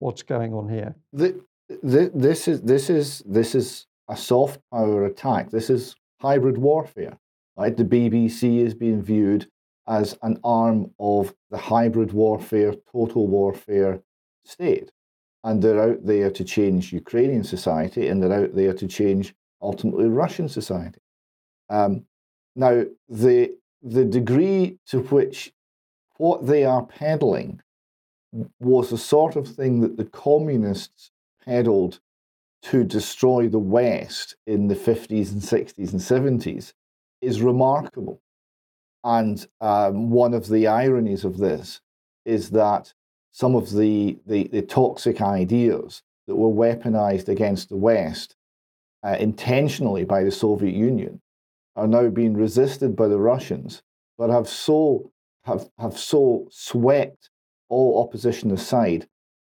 What's going on here? The, the, this is this is this is a soft power attack. This is hybrid warfare. Right? The BBC is being viewed as an arm of the hybrid warfare, total warfare state. And they're out there to change Ukrainian society and they're out there to change ultimately Russian society. Um, now, the, the degree to which what they are peddling was the sort of thing that the communists peddled to destroy the West in the 50s and 60s and 70s is remarkable. And um, one of the ironies of this is that some of the, the, the toxic ideas that were weaponized against the West uh, intentionally by the Soviet Union are now being resisted by the Russians, but have so have, have so swept all opposition aside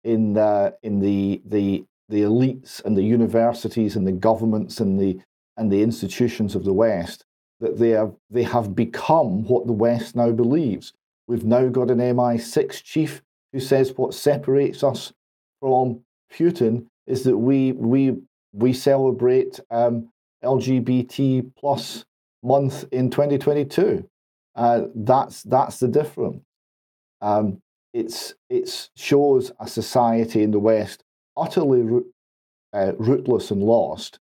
in the in the the the elites and the universities and the governments and the and the institutions of the West that they have they have become what the West now believes. We've now got an MI6 chief who says what separates us from Putin is that we we we celebrate um, LGBT plus month in 2022. Uh, that's that's the difference. Um, it's it shows a society in the West utterly root, uh, rootless and lost,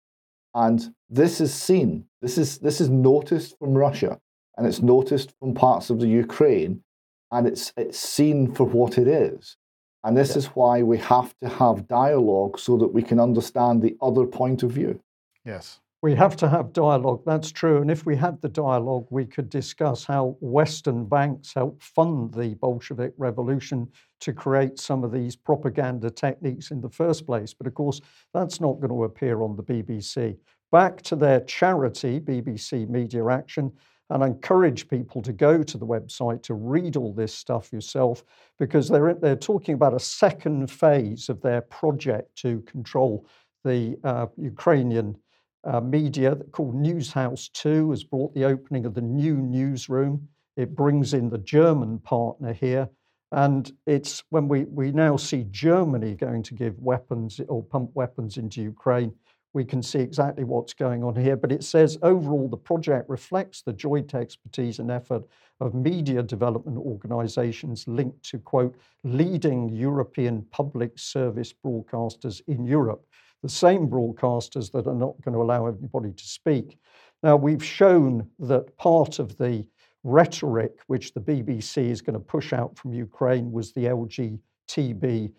and this is seen. This is this is noticed from Russia, and it's noticed from parts of the Ukraine, and it's it's seen for what it is. And this yeah. is why we have to have dialogue so that we can understand the other point of view. Yes. We have to have dialogue, that's true. And if we had the dialogue, we could discuss how Western banks helped fund the Bolshevik Revolution to create some of these propaganda techniques in the first place. But of course, that's not going to appear on the BBC. Back to their charity, BBC Media Action, and I encourage people to go to the website to read all this stuff yourself because they're, they're talking about a second phase of their project to control the uh, Ukrainian uh, media called Newshouse 2 has brought the opening of the new newsroom. It brings in the German partner here. And it's when we, we now see Germany going to give weapons or pump weapons into Ukraine, we can see exactly what's going on here. But it says overall, the project reflects the joint expertise and effort of media development organizations linked to, quote, leading European public service broadcasters in Europe the same broadcasters that are not going to allow everybody to speak. Now, we've shown that part of the rhetoric which the BBC is going to push out from Ukraine was the LGTB.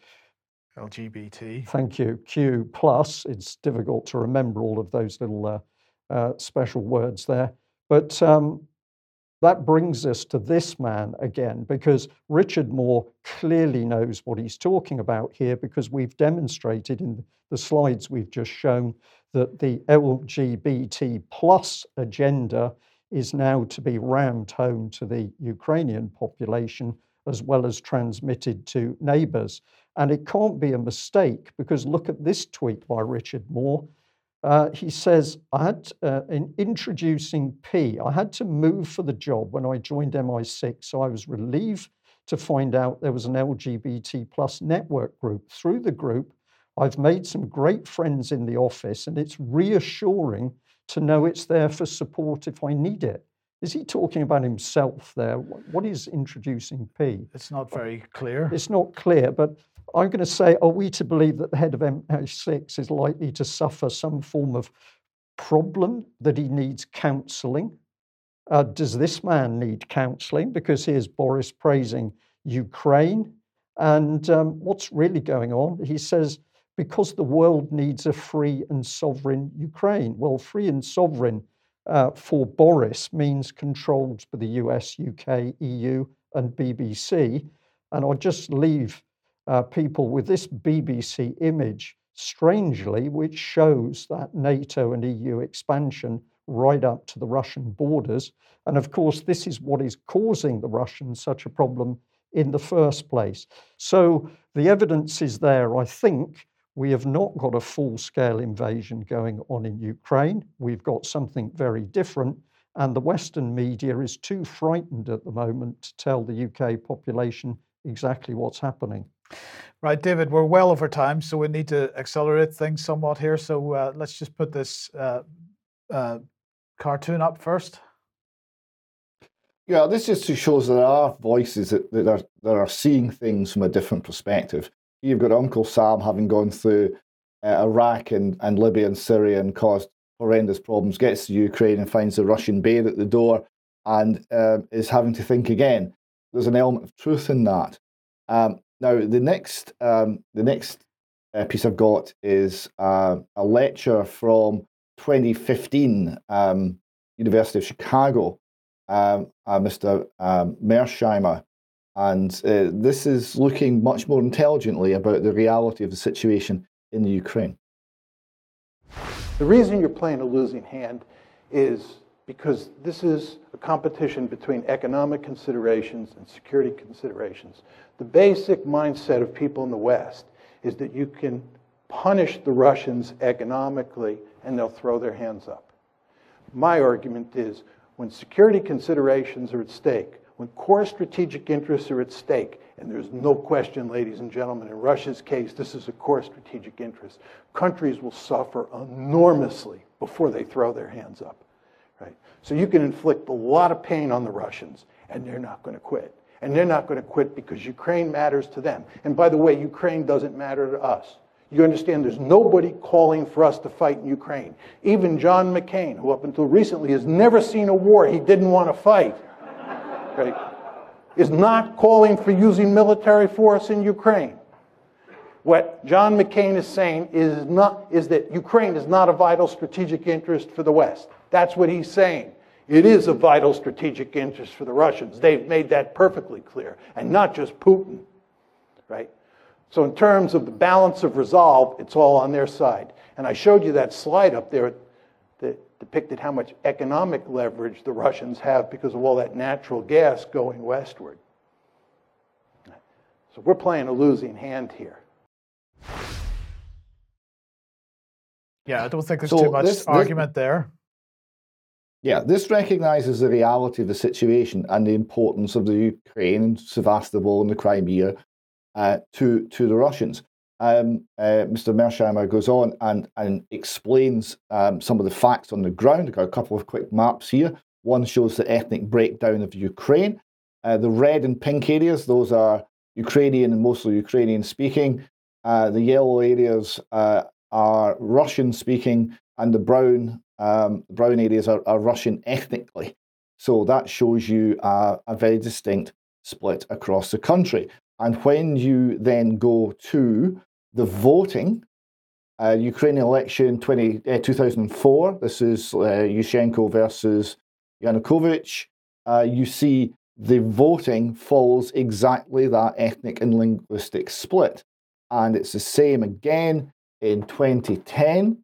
LGBT. Thank you. Q plus. It's difficult to remember all of those little uh, uh, special words there. But um, that brings us to this man again, because Richard Moore clearly knows what he's talking about here, because we've demonstrated in the slides we've just shown that the LGBT plus agenda is now to be rammed home to the Ukrainian population as well as transmitted to neighbours. And it can't be a mistake because look at this tweet by Richard Moore. Uh, he says, I had, uh, in introducing P, I had to move for the job when I joined MI6, so I was relieved to find out there was an LGBT plus network group. Through the group, I've made some great friends in the office, and it's reassuring to know it's there for support if I need it. Is he talking about himself there? What is introducing P? It's not very clear. It's not clear, but I'm going to say, are we to believe that the head of MI6 is likely to suffer some form of problem that he needs counselling? Uh, does this man need counselling? Because here's Boris praising Ukraine. And um, what's really going on? He says, because the world needs a free and sovereign Ukraine. Well, free and sovereign uh, for Boris means controlled by the US, UK, EU, and BBC. And I'll just leave uh, people with this BBC image, strangely, which shows that NATO and EU expansion right up to the Russian borders. And of course, this is what is causing the Russians such a problem in the first place. So the evidence is there. I think we have not got a full scale invasion going on in Ukraine. We've got something very different. And the Western media is too frightened at the moment to tell the UK population exactly what's happening. Right, David, we're well over time, so we need to accelerate things somewhat here. So uh, let's just put this uh, uh, cartoon up first. Yeah, this just shows there are voices that, that, are, that are seeing things from a different perspective. You've got Uncle Sam having gone through uh, Iraq and, and Libya and Syria and caused horrendous problems, gets to Ukraine and finds the Russian bear at the door and uh, is having to think again. There's an element of truth in that. Um, now, the next um, the next uh, piece I've got is uh, a lecture from 2015, um, University of Chicago, um, uh, Mr. Um, Mearsheimer, and uh, this is looking much more intelligently about the reality of the situation in the Ukraine. The reason you're playing a losing hand is because this is a competition between economic considerations and security considerations. The basic mindset of people in the West is that you can punish the Russians economically and they'll throw their hands up. My argument is when security considerations are at stake, when core strategic interests are at stake, And there's no question, ladies and gentlemen, in Russia's case, this is a core strategic interest. Countries will suffer enormously before they throw their hands up. Right? So you can inflict a lot of pain on the Russians, and they're not going to quit. And they're not going to quit because Ukraine matters to them. And by the way, Ukraine doesn't matter to us. You understand there's nobody calling for us to fight in Ukraine. Even John McCain, who up until recently has never seen a war he didn't want to fight, right, is not calling for using military force in Ukraine. What John McCain is saying is, not, is that Ukraine is not a vital strategic interest for the West. That's what he's saying. It is a vital strategic interest for the Russians. They've made that perfectly clear, and not just Putin, right? So, in terms of the balance of resolve, it's all on their side. And I showed you that slide up there that depicted how much economic leverage the Russians have because of all that natural gas going westward. So, we're playing a losing hand here. Yeah, I don't think there's so too much this, argument this, there. Yeah, this recognizes the reality of the situation and the importance of the Ukraine and Sevastopol and the Crimea uh, to to the Russians. Um, uh, Mr. Mearsheimer goes on and and explains um, some of the facts on the ground. I've got a couple of quick maps here. One shows the ethnic breakdown of Ukraine. Uh, the red and pink areas, those are Ukrainian and mostly Ukrainian speaking. Uh, the yellow areas uh, are Russian speaking, and the brown um, brown areas are, are, Russian ethnically. So that shows you a very distinct split across the country. And when you then go to the voting, uh, Ukrainian election 20, uh, 2004, this is uh, Yushchenko versus Yanukovych, uh, you see the voting follows exactly that ethnic and linguistic split. And it's the same again in 2010, uh,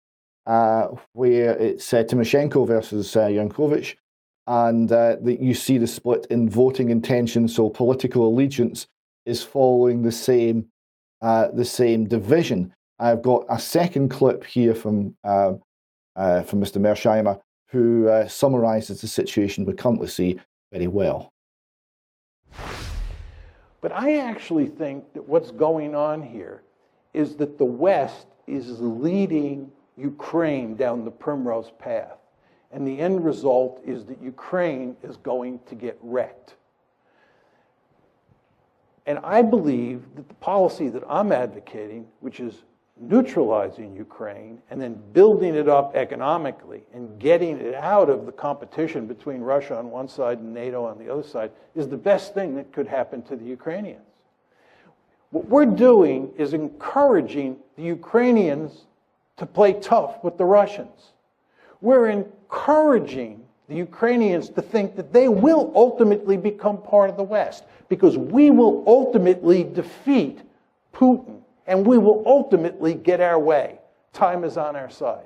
where it's uh, Tymoshenko versus uh, Yanukovych. And uh, the, you see the split in voting intention, so political allegiance is following the same uh, the same division. I've got a second clip here from uh, uh, from Mr. Mearsheimer, who uh, summarises the situation we currently see very well. But I actually think that what's going on here is that the West is leading Ukraine down the primrose path. And the end result is that Ukraine is going to get wrecked. And I believe that the policy that I'm advocating, which is neutralizing Ukraine and then building it up economically and getting it out of the competition between Russia on one side and NATO on the other side, is the best thing that could happen to the Ukrainians. What we're doing is encouraging the Ukrainians to play tough with the Russians. We're encouraging the Ukrainians to think that they will ultimately become part of the West because we will ultimately defeat Putin and we will ultimately get our way. Time is on our side.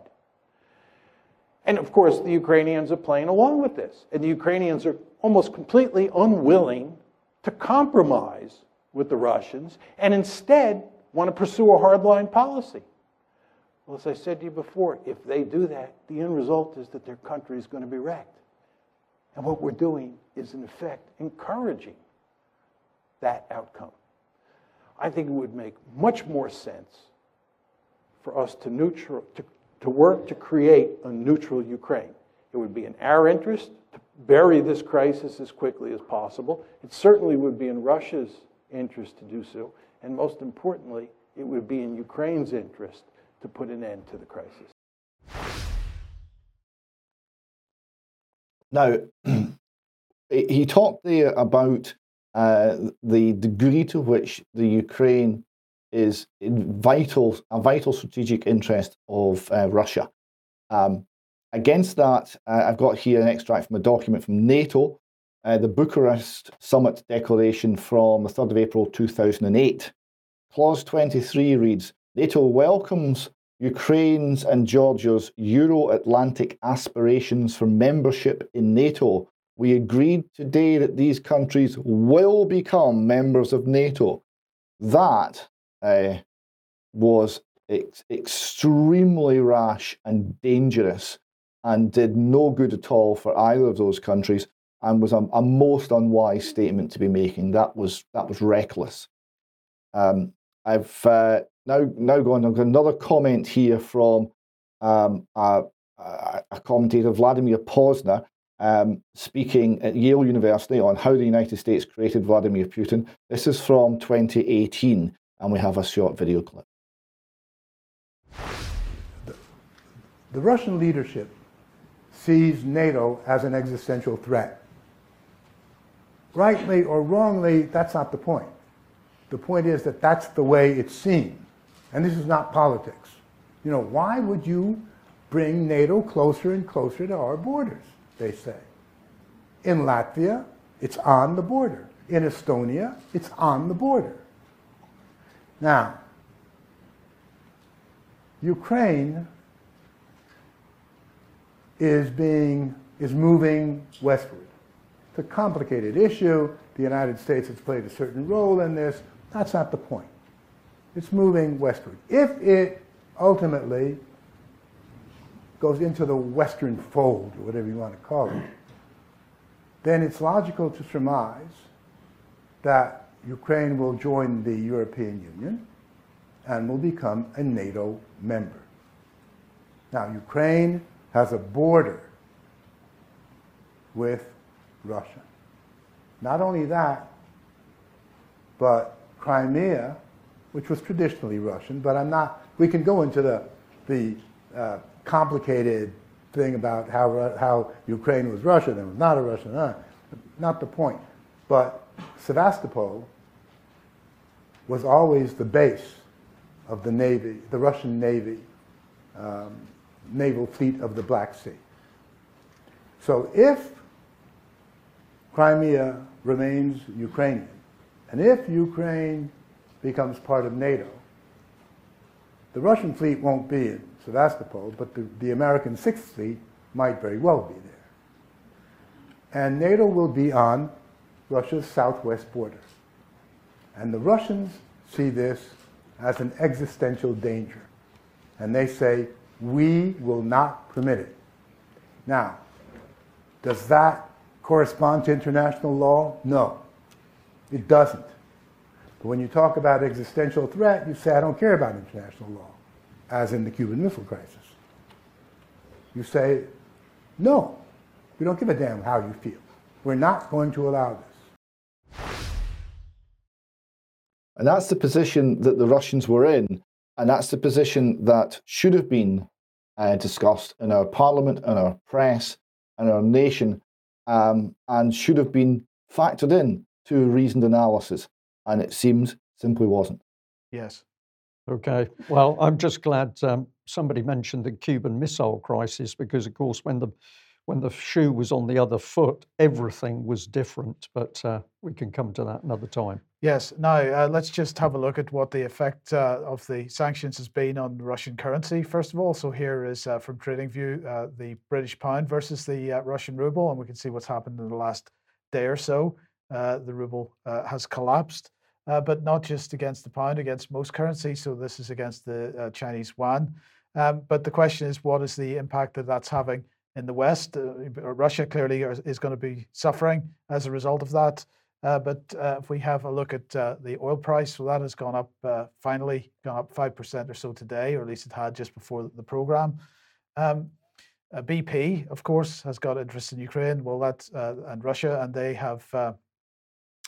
And of course, the Ukrainians are playing along with this. And the Ukrainians are almost completely unwilling to compromise with the Russians and instead want to pursue a hardline policy. Well, as I said to you before, if they do that, the end result is that their country is going to be wrecked. And what we're doing is, in effect, encouraging that outcome. I think it would make much more sense for us to, neutral, to, to work to create a neutral Ukraine. It would be in our interest to bury this crisis as quickly as possible. It certainly would be in Russia's interest to do so. And most importantly, it would be in Ukraine's interest to put an end to the crisis. Now, he talked there about uh, the degree to which the Ukraine is vital, a vital strategic interest of uh, Russia. Um, against that, uh, I've got here an extract from a document from NATO, uh, the Bucharest Summit Declaration from the 3rd of April 2008. Clause 23 reads NATO welcomes Ukraine's and Georgia's Euro Atlantic aspirations for membership in NATO we agreed today that these countries will become members of NATO. That uh, was ex- extremely rash and dangerous and did no good at all for either of those countries. and was a, a, most unwise statement to be making. That was that was reckless. Um, I've uh, now now gone. I've another comment here from um, a, a, commentator, Vladimir Posner, um, speaking at Yale University on how the United States created Vladimir Putin. This is from 2018, and we have a short video clip. The Russian leadership sees NATO as an existential threat. Rightly or wrongly, that's not the point. The point is that that's the way it's seen. And this is not politics. You know, why would you bring NATO closer and closer to our borders, they say. In Latvia, it's on the border. In Estonia, it's on the border. Now, Ukraine is being is moving westward. It's a complicated issue. The United States has played a certain role in this. That's not the point. It's moving westward. If it ultimately goes into the Western fold, or whatever you want to call it, then it's logical to surmise that Ukraine will join the European Union and will become a NATO member. Now, Ukraine has a border with Russia. Not only that, but Crimea, which was traditionally Russian, but I'm not, we can go into the, the uh, complicated thing about how, how Ukraine was Russian and was not a Russian, uh, not the point. But Sevastopol was always the base of the Navy, the Russian Navy, um, naval fleet of the Black Sea. So if Crimea remains Ukrainian, and if Ukraine becomes part of NATO, the Russian fleet won't be in Sevastopol, but the, the American Sixth Fleet might very well be there. And NATO will be on Russia's southwest border. And the Russians see this as an existential danger. And they say, we will not permit it. Now, does that correspond to international law? No, it doesn't. But when you talk about existential threat, you say, I don't care about international law as in the Cuban Missile Crisis. You say, no, we don't give a damn how you feel. We're not going to allow this. And that's the position that the Russians were in, and that's the position that should have been uh, discussed in our parliament, in our press, and our nation, um, and should have been factored in to reasoned analysis. And it seems simply wasn't. Yes. Okay. Well, I'm just glad um, somebody mentioned the Cuban Missile Crisis because, of course, when the when the shoe was on the other foot, everything was different. But uh, we can come to that another time. Yes. Now uh, let's just have a look at what the effect uh, of the sanctions has been on Russian currency. First of all, so here is uh, from TradingView uh, the British pound versus the uh, Russian ruble, and we can see what's happened in the last day or so. The ruble has collapsed uh, but not just against the pound, against most currencies. So this is against the uh, Chinese yuan. Um, but the question is, what is the impact that that's having in the West? Uh, Russia clearly is going to be suffering as a result of that. Uh, but uh, if we have a look at uh, the oil price, well, that has gone up finally, gone up 5% or so today, or at least it had just before the program. Um, BP, of course, has got interest in Ukraine, well, that and Russia, and they have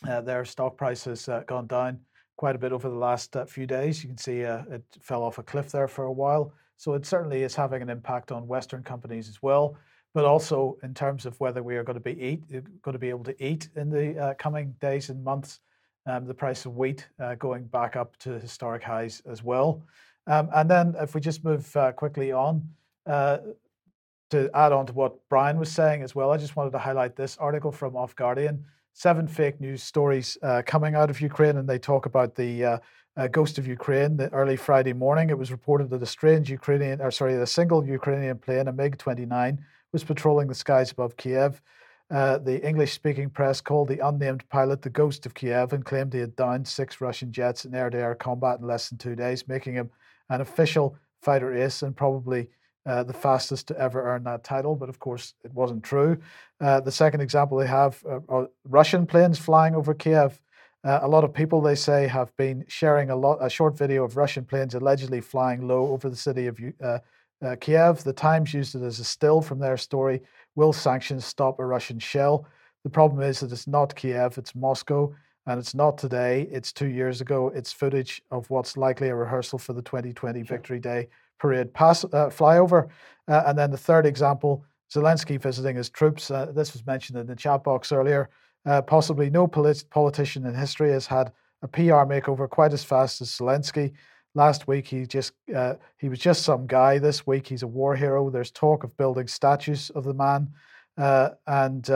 uh, their stock price has uh, gone down quite a bit over the last uh, few days. You can see uh, it fell off a cliff there for a while. So it certainly is having an impact on Western companies as well, but also in terms of whether we are going to be eat, uh, going to be able to eat in the coming days and months. Um, the price of wheat going back up to historic highs as well. Um, and then if we just move quickly on, to add on to what Brian was saying as well, I just wanted to highlight this article from Off Guardian seven fake news stories uh, coming out of Ukraine, and they talk about the uh, uh, ghost of Ukraine. The early Friday morning, it was reported that a strange Ukrainian, or sorry, a single Ukrainian plane, a MiG-29, was patrolling the skies above Kiev. Uh, the English-speaking press called the unnamed pilot the ghost of Kiev and claimed he had downed six Russian jets in air-to-air combat in less than two days, making him an official fighter ace and probably uh, the fastest to ever earn that title, but of course it wasn't true. Uh, the second example they have are Russian planes flying over Kiev. Uh, a lot of people, they say, have been sharing a lot a short video of Russian planes allegedly flying low over the city of uh, uh, Kiev. The Times used it as a still from their story. Will sanctions stop a Russian shell? The problem is that it's not Kiev, it's Moscow, and it's not today. It's two years ago. It's footage of what's likely a rehearsal for the 2020 sure. Victory Day parade pass uh, flyover. Uh, and then the third example, Zelensky visiting his troops. Uh, this was mentioned in the chat box earlier. Uh, possibly no polit- politician in history has had a PR makeover quite as fast as Zelensky. Last week he just uh, he was just some guy. This week he's a war hero. There's talk of building statues of the man, uh, and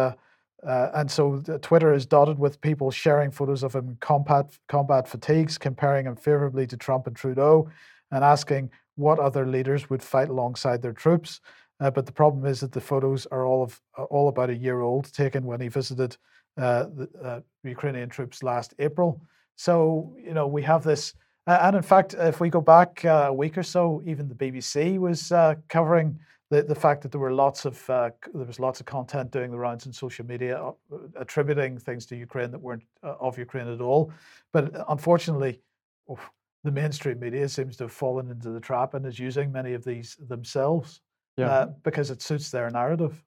and so Twitter is dotted with people sharing photos of him in combat combat fatigues, comparing him favorably to Trump and Trudeau, and asking what other leaders would fight alongside their troops. Uh, but the problem is that the photos are all of uh, all about a year old, taken when he visited uh, the uh, Ukrainian troops last April. So you know we have this, and in fact, if we go back uh, a week or so, even the BBC was uh, covering the, the fact that there were lots of there was lots of content doing the rounds in social media attributing things to Ukraine that weren't of Ukraine at all. But unfortunately, the mainstream media seems to have fallen into the trap and is using many of these themselves yeah. uh, because it suits their narrative.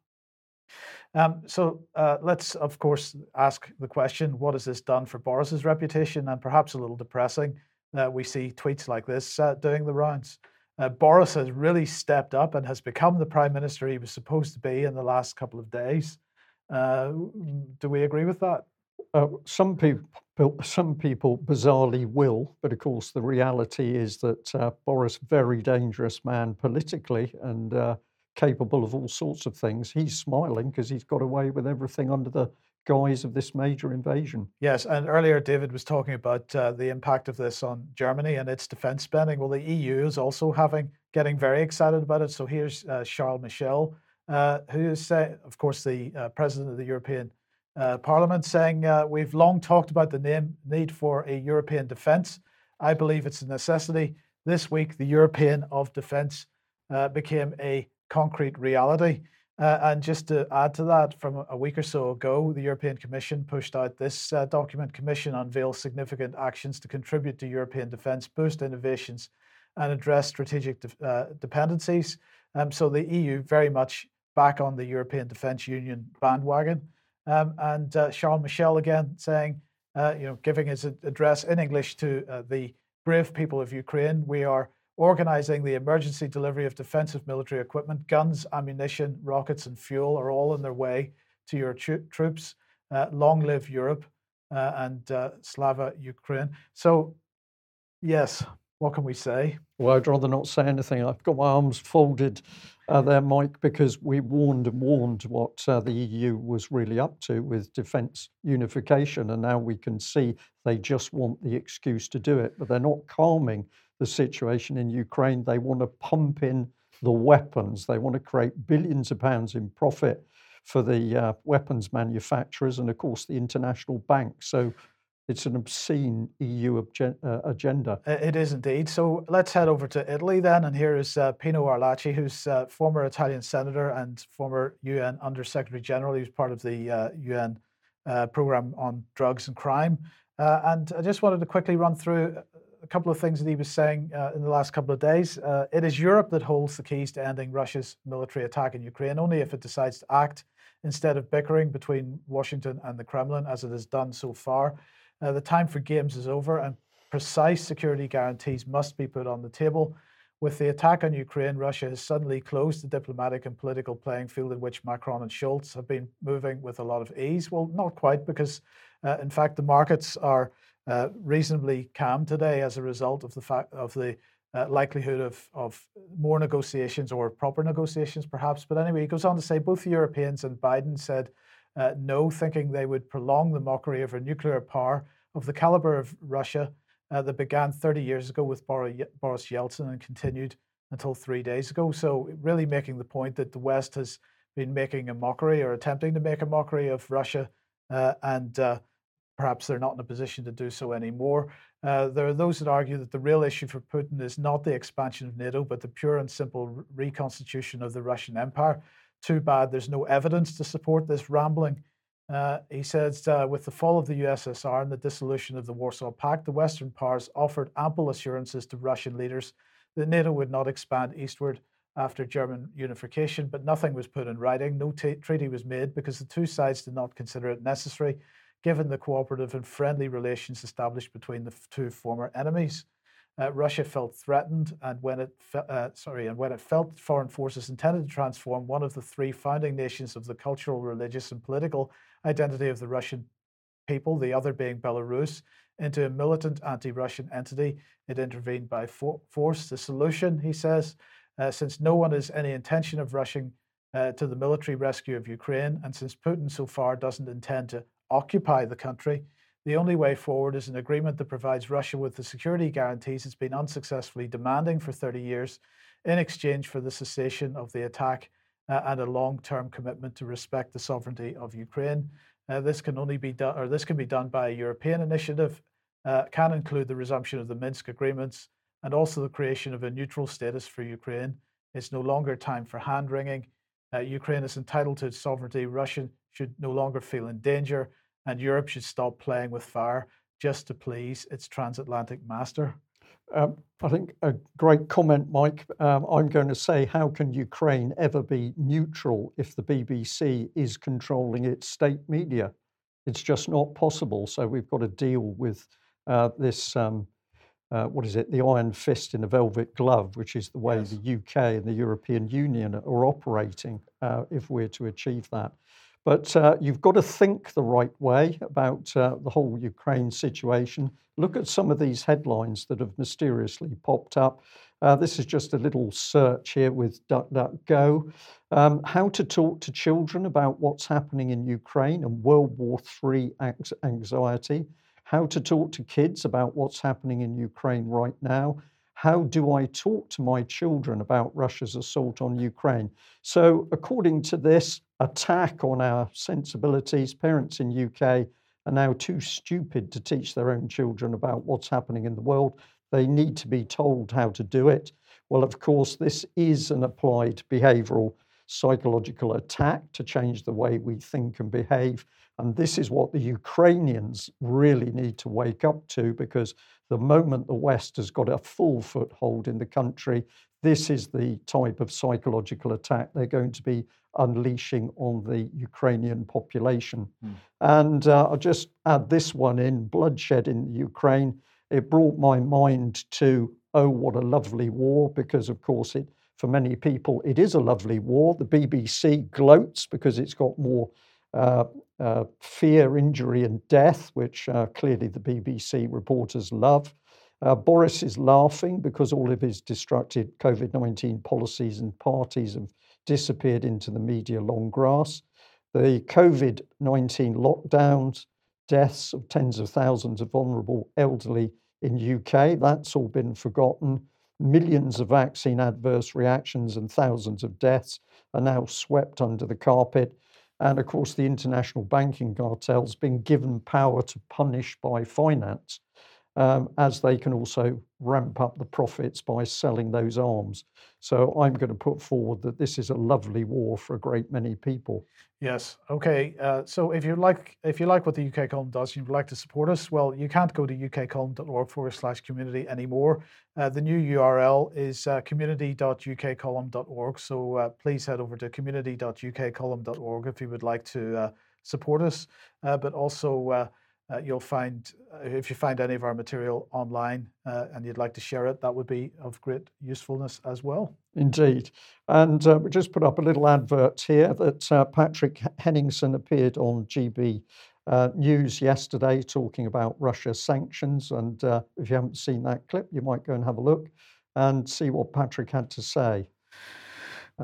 Um, so uh, let's, of course, ask the question: What has this done for Boris's reputation? And perhaps a little depressing that we see tweets like this uh, doing the rounds. Uh, Boris has really stepped up and has become the prime minister he was supposed to be in the last couple of days. Uh, do we agree with that? Uh, some people, some people bizarrely will, but of course the reality is that uh, Boris, very dangerous man politically and uh, capable of all sorts of things. He's smiling because he's got away with everything under the guise of this major invasion. Yes, and earlier David was talking about uh, the impact of this on Germany and its defence spending. Well, the EU is also having getting very excited about it. So here's uh, Charles Michel, uh, who is, of course, the president of the European uh, Parliament saying uh, we've long talked about the name, need for a European defence. I believe it's a necessity. This week, the European of Defence uh, became a concrete reality. Uh, and just to add to that, from a week or so ago, the European Commission pushed out this uh, document. Commission unveils significant actions to contribute to European defence, boost innovations, and address strategic de- dependencies. Um, so the EU very much back on the European Defence Union bandwagon. Um, and uh, Charles Michel again saying, uh, you know, giving his address in English to uh, the brave people of Ukraine, we are organizing the emergency delivery of defensive military equipment. Guns, ammunition, rockets, and fuel are all on their way to your tro- troops. Uh, long live Europe uh, and uh, Slava Ukraine. So, yes, what can we say? Well, I'd rather not say anything. I've got my arms folded uh, there, Mike, because we warned and warned what uh, the EU was really up to with defence unification, and now we can see they just want the excuse to do it, but they're not calming the situation in Ukraine. They want to pump in the weapons. They want to create billions of pounds in profit for the uh, weapons manufacturers and, of course, the international banks. So it's an obscene EU uh, agenda. It is indeed. So let's head over to Italy then. And here is uh, Pino Arlacchi, who's uh, former Italian senator and former UN Under Secretary General. He was part of the uh, UN uh, program on drugs and crime. Uh, and I just wanted to quickly run through a couple of things that he was saying in the last couple of days. it is Europe that holds the keys to ending Russia's military attack in Ukraine, only if it decides to act instead of bickering between Washington and the Kremlin, as it has done so far. Uh, the time for games is over, and precise security guarantees must be put on the table. With the attack on Ukraine, Russia has suddenly closed the diplomatic and political playing field in which Macron and Scholz have been moving with a lot of ease. Well, not quite, because uh, in fact the markets are uh, reasonably calm today as a result of the fact of the uh, likelihood of, of more negotiations or proper negotiations, perhaps. But anyway, he goes on to say both the Europeans and Biden said uh, no, thinking they would prolong the mockery of a nuclear power of the caliber of Russia uh, that began 30 years ago with Boris Yeltsin and continued until three days ago. So, really making the point that the West has been making a mockery or attempting to make a mockery of Russia uh, and uh, perhaps they're not in a position to do so anymore. Uh, there are those that argue that the real issue for Putin is not the expansion of NATO, but the pure and simple reconstitution of the Russian Empire. Too bad there's no evidence to support this rambling. Uh, he says, uh, with the fall of the USSR and the dissolution of the Warsaw Pact, the Western powers offered ample assurances to Russian leaders that NATO would not expand eastward after German unification, but nothing was put in writing. No t- treaty was made because the two sides did not consider it necessary, given the cooperative and friendly relations established between the two former enemies. Uh, Russia felt threatened, and when it fe- uh, sorry, and when it felt foreign forces intended to transform one of the three founding nations of the cultural, religious, and political identity of the Russian people, the other being Belarus, into a militant anti-Russian entity, it intervened by for- force. The solution, he says, uh, since no one has any intention of rushing uh, to the military rescue of Ukraine, and since Putin so far doesn't intend to occupy the country, the only way forward is an agreement that provides Russia with the security guarantees it's been unsuccessfully demanding for 30 years in exchange for the cessation of the attack uh, and a long-term commitment to respect the sovereignty of Ukraine. Uh, this can only be done, or this can be done by a European initiative, uh, can include the resumption of the Minsk agreements and also the creation of a neutral status for Ukraine. It's no longer time for hand wringing. Uh, Ukraine is entitled to its sovereignty. Russia should no longer feel in danger and Europe should stop playing with fire just to please its transatlantic master. Um, I think a great comment, Mike. Um, I'm going to say, how can Ukraine ever be neutral if the BBC is controlling its state media? It's just not possible. So we've got to deal with uh, this. Um, uh, what is it? The iron fist in a velvet glove, which is the way yes. the UK and the European Union are operating uh, if we're to achieve that. But uh, you've got to think the right way about uh, the whole Ukraine situation. Look at some of these headlines that have mysteriously popped up. Uh, this is just a little search here with DuckDuckGo. Um, how to talk to children about what's happening in Ukraine and World War III anxiety. How to talk to kids about what's happening in Ukraine right now how do I talk to my children about Russia's assault on Ukraine? So, according to this attack on our sensibilities, parents in UK are now too stupid to teach their own children about what's happening in the world. They need to be told how to do it. Well, of course, this is an applied behavioral psychological attack to change the way we think and behave. And this is what the Ukrainians really need to wake up to because the moment the West has got a full foothold in the country, this is the type of psychological attack they're going to be unleashing on the Ukrainian population. Mm. And uh, I'll just add this one in bloodshed in Ukraine. It brought my mind to, oh, what a lovely war, because of course it for many people, it is a lovely war. The BBC gloats because it's got more uh, uh, fear, injury, and death, which uh, clearly the BBC reporters love. Uh, Boris is laughing because all of his destructive COVID 19 policies and parties have disappeared into the media long grass. The COVID 19 lockdowns, deaths of tens of thousands of vulnerable elderly in UK, that's all been forgotten. Millions of vaccine adverse reactions and thousands of deaths are now swept under the carpet. And of course, the international banking cartel's been given power to punish by finance, um, as they can also ramp up the profits by selling those arms. So I'm going to put forward that this is a lovely war for a great many people. Yes. Okay. Uh, so if you like, if you like what the UK column does, and you'd like to support us, well, you can't go to ukcolumn.org forward slash community anymore. Uh, the new URL is uh, community.ukcolumn.org. So uh, please head over to community.ukcolumn.org if you would like to uh, support us. Uh, but also uh, you'll find, uh, if you find any of our material online uh, and you'd like to share it, that would be of great usefulness as well. Indeed. And uh, we just put up a little advert here that uh, Patrick Henningsen appeared on GB uh, News yesterday talking about Russia sanctions. And if you haven't seen that clip, you might go and have a look and see what Patrick had to say.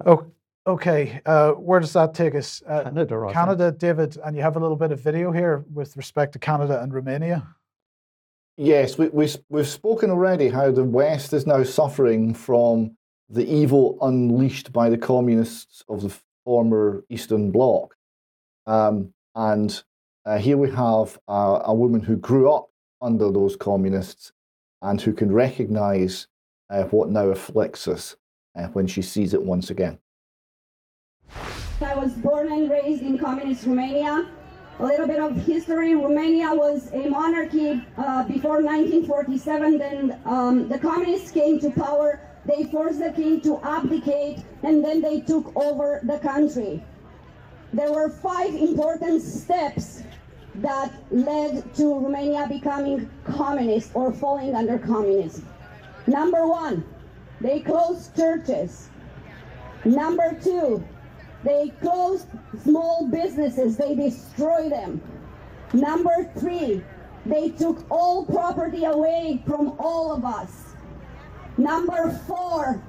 Oh, Okay, uh, where does that take us? Uh, Canada, I Canada, think. David, and you have a little bit of video here with respect to Canada and Romania. Yes, we, we, we've spoken already how the West is now suffering from the evil unleashed by the communists of the former Eastern Bloc. Um, and Uh, here we have uh, a woman who grew up under those communists and who can recognize uh, what now afflicts us uh, when she sees it once again. I was born and raised in communist Romania. A little bit of history. Romania was a monarchy uh, before 1947. Then um, the communists came to power. They forced the king to abdicate, and then they took over the country. There were five important steps that led to Romania becoming communist or falling under communism. Number one, they closed churches. Number two, they closed small businesses, they destroyed them. Number three, they took all property away from all of us. Number four,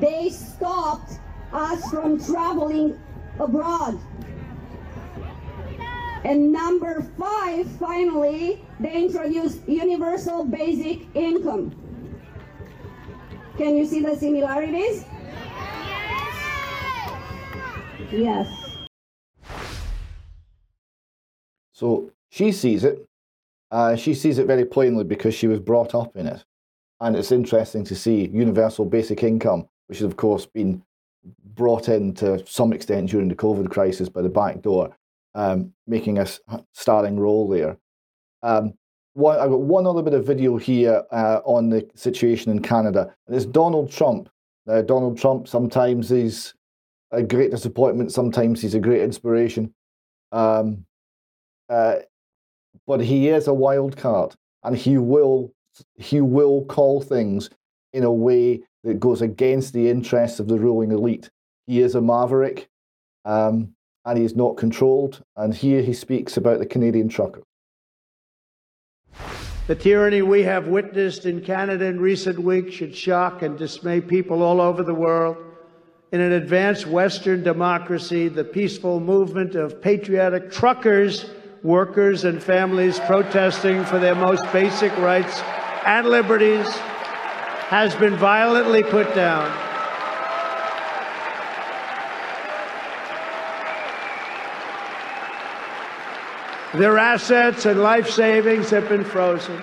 they stopped us from traveling abroad. And number five, finally, they introduced universal basic income. Can you see the similarities? Yes. So she sees it. Uh, she sees it very plainly because she was brought up in it. And it's interesting to see universal basic income, which has, of course, been brought in to some extent during the COVID crisis by the back door, um, making a starring role there. Um, I've got one other bit of video here uh, on the situation in Canada, and it's Donald Trump. Now, Donald Trump sometimes is a great disappointment, sometimes he's a great inspiration. Um, uh, but he is a wild card, and he will he will call things in a way that goes against the interests of the ruling elite. He is a maverick, um, and is not controlled. And here he speaks about the Canadian trucker. The tyranny we have witnessed in Canada in recent weeks should shock and dismay people all over the world. In an advanced Western democracy, the peaceful movement of patriotic truckers, workers, and families protesting for their most basic rights and liberties has been violently put down. Their assets and life savings have been frozen.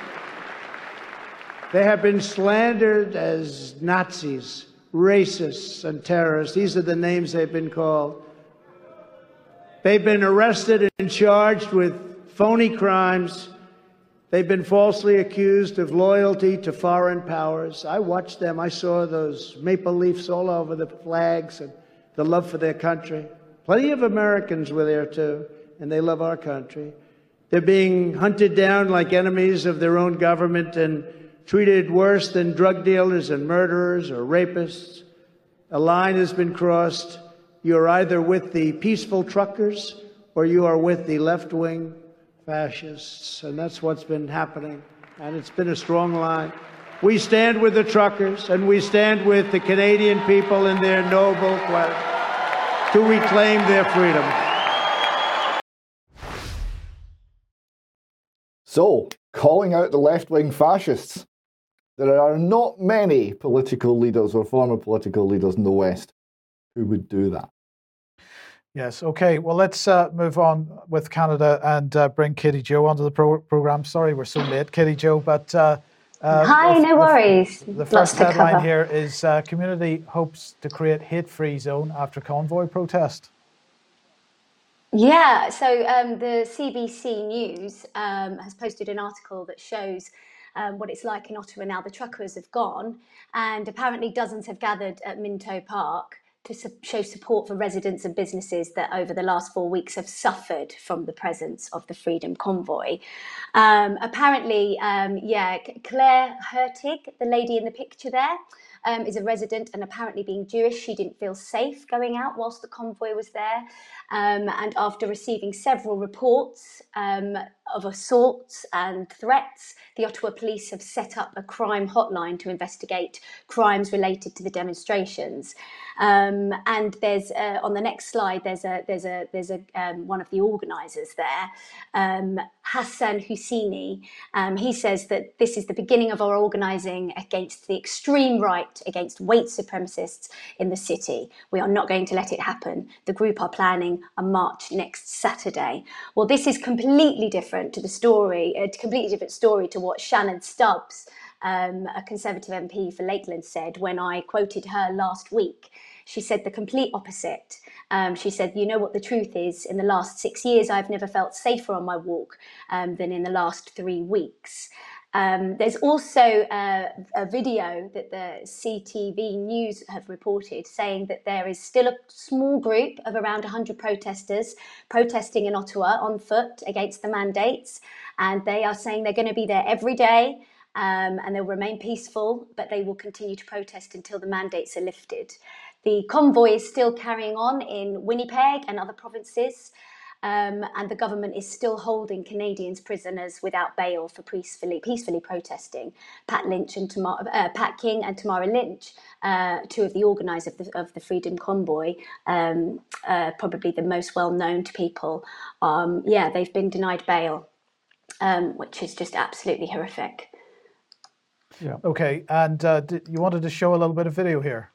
They have been slandered as Nazis, racists, and terrorists. These are the names they've been called. They've been arrested and charged with phony crimes. They've been falsely accused of loyalty to foreign powers. I watched them. I saw those maple leaves all over the flags and the love for their country. Plenty of Americans were there too, and they love our country. They're being hunted down like enemies of their own government and treated worse than drug dealers and murderers or rapists. A line has been crossed. You're either with the peaceful truckers or you are with the left wing fascists. And that's what's been happening. And it's been a strong line. We stand with the truckers and we stand with the Canadian people in their noble quest to reclaim their freedom. So, calling out the left wing fascists. There are not many political leaders or former political leaders in the West who would do that. Yes. Okay. Well, let's uh, move on with Canada and uh, bring Katie Jo onto the pro- program. Sorry, we're so late, Katie Joe. but. Uh, Hi, the, no worries. The, the first headline here is uh, community hopes to create hate-free zone after convoy protest. Yeah, so um, the CBC News um, has posted an article that shows um, what it's like in Ottawa now. The truckers have gone, and apparently dozens have gathered at Minto Park to su- show support for residents and businesses that over the last four weeks have suffered from the presence of the Freedom Convoy. Um, apparently, um, yeah, Claire Hertig, the lady in the picture there, um, is a resident and apparently being Jewish, she didn't feel safe going out whilst the convoy was there. Um, and after receiving several reports um, of assaults and threats. The Ottawa Police have set up a crime hotline to investigate crimes related to the demonstrations. Um, and there's uh, on the next slide, there's a there's a there's a um, one of the organisers there, um, Hassan Husseini. Um, he says that this is the beginning of our organising against the extreme right, against white supremacists in the city. We are not going to let it happen. The group are planning a march next Saturday. Well, this is completely different to the story, a completely different story to what Shannon Stubbs um, a Conservative MP for Lakeland said when I quoted her last week. She said the complete opposite. Um, she said, You know what the truth is? In the last six years, I've never felt safer on my walk um, than in the last three weeks. Um, there's also a, a, video that the CTV News have reported saying that there is still a small group of around 100 protesters protesting in Ottawa on foot against the mandates. And they are saying they're going to be there every day um, and they'll remain peaceful, but they will continue to protest until the mandates are lifted. The convoy is still carrying on in Winnipeg and other provinces. Um, and the government is still holding Canadians prisoners without bail for peacefully peacefully protesting. Pat Lynch and Tamara, uh, Pat King and Tamara Lynch, uh, two of the organisers of the, of the Freedom Convoy, um, uh, probably the most well known to people. Um, yeah, they've been denied bail, um, which is just absolutely horrific. Yeah. Okay, and uh, you wanted to show a little bit of video here.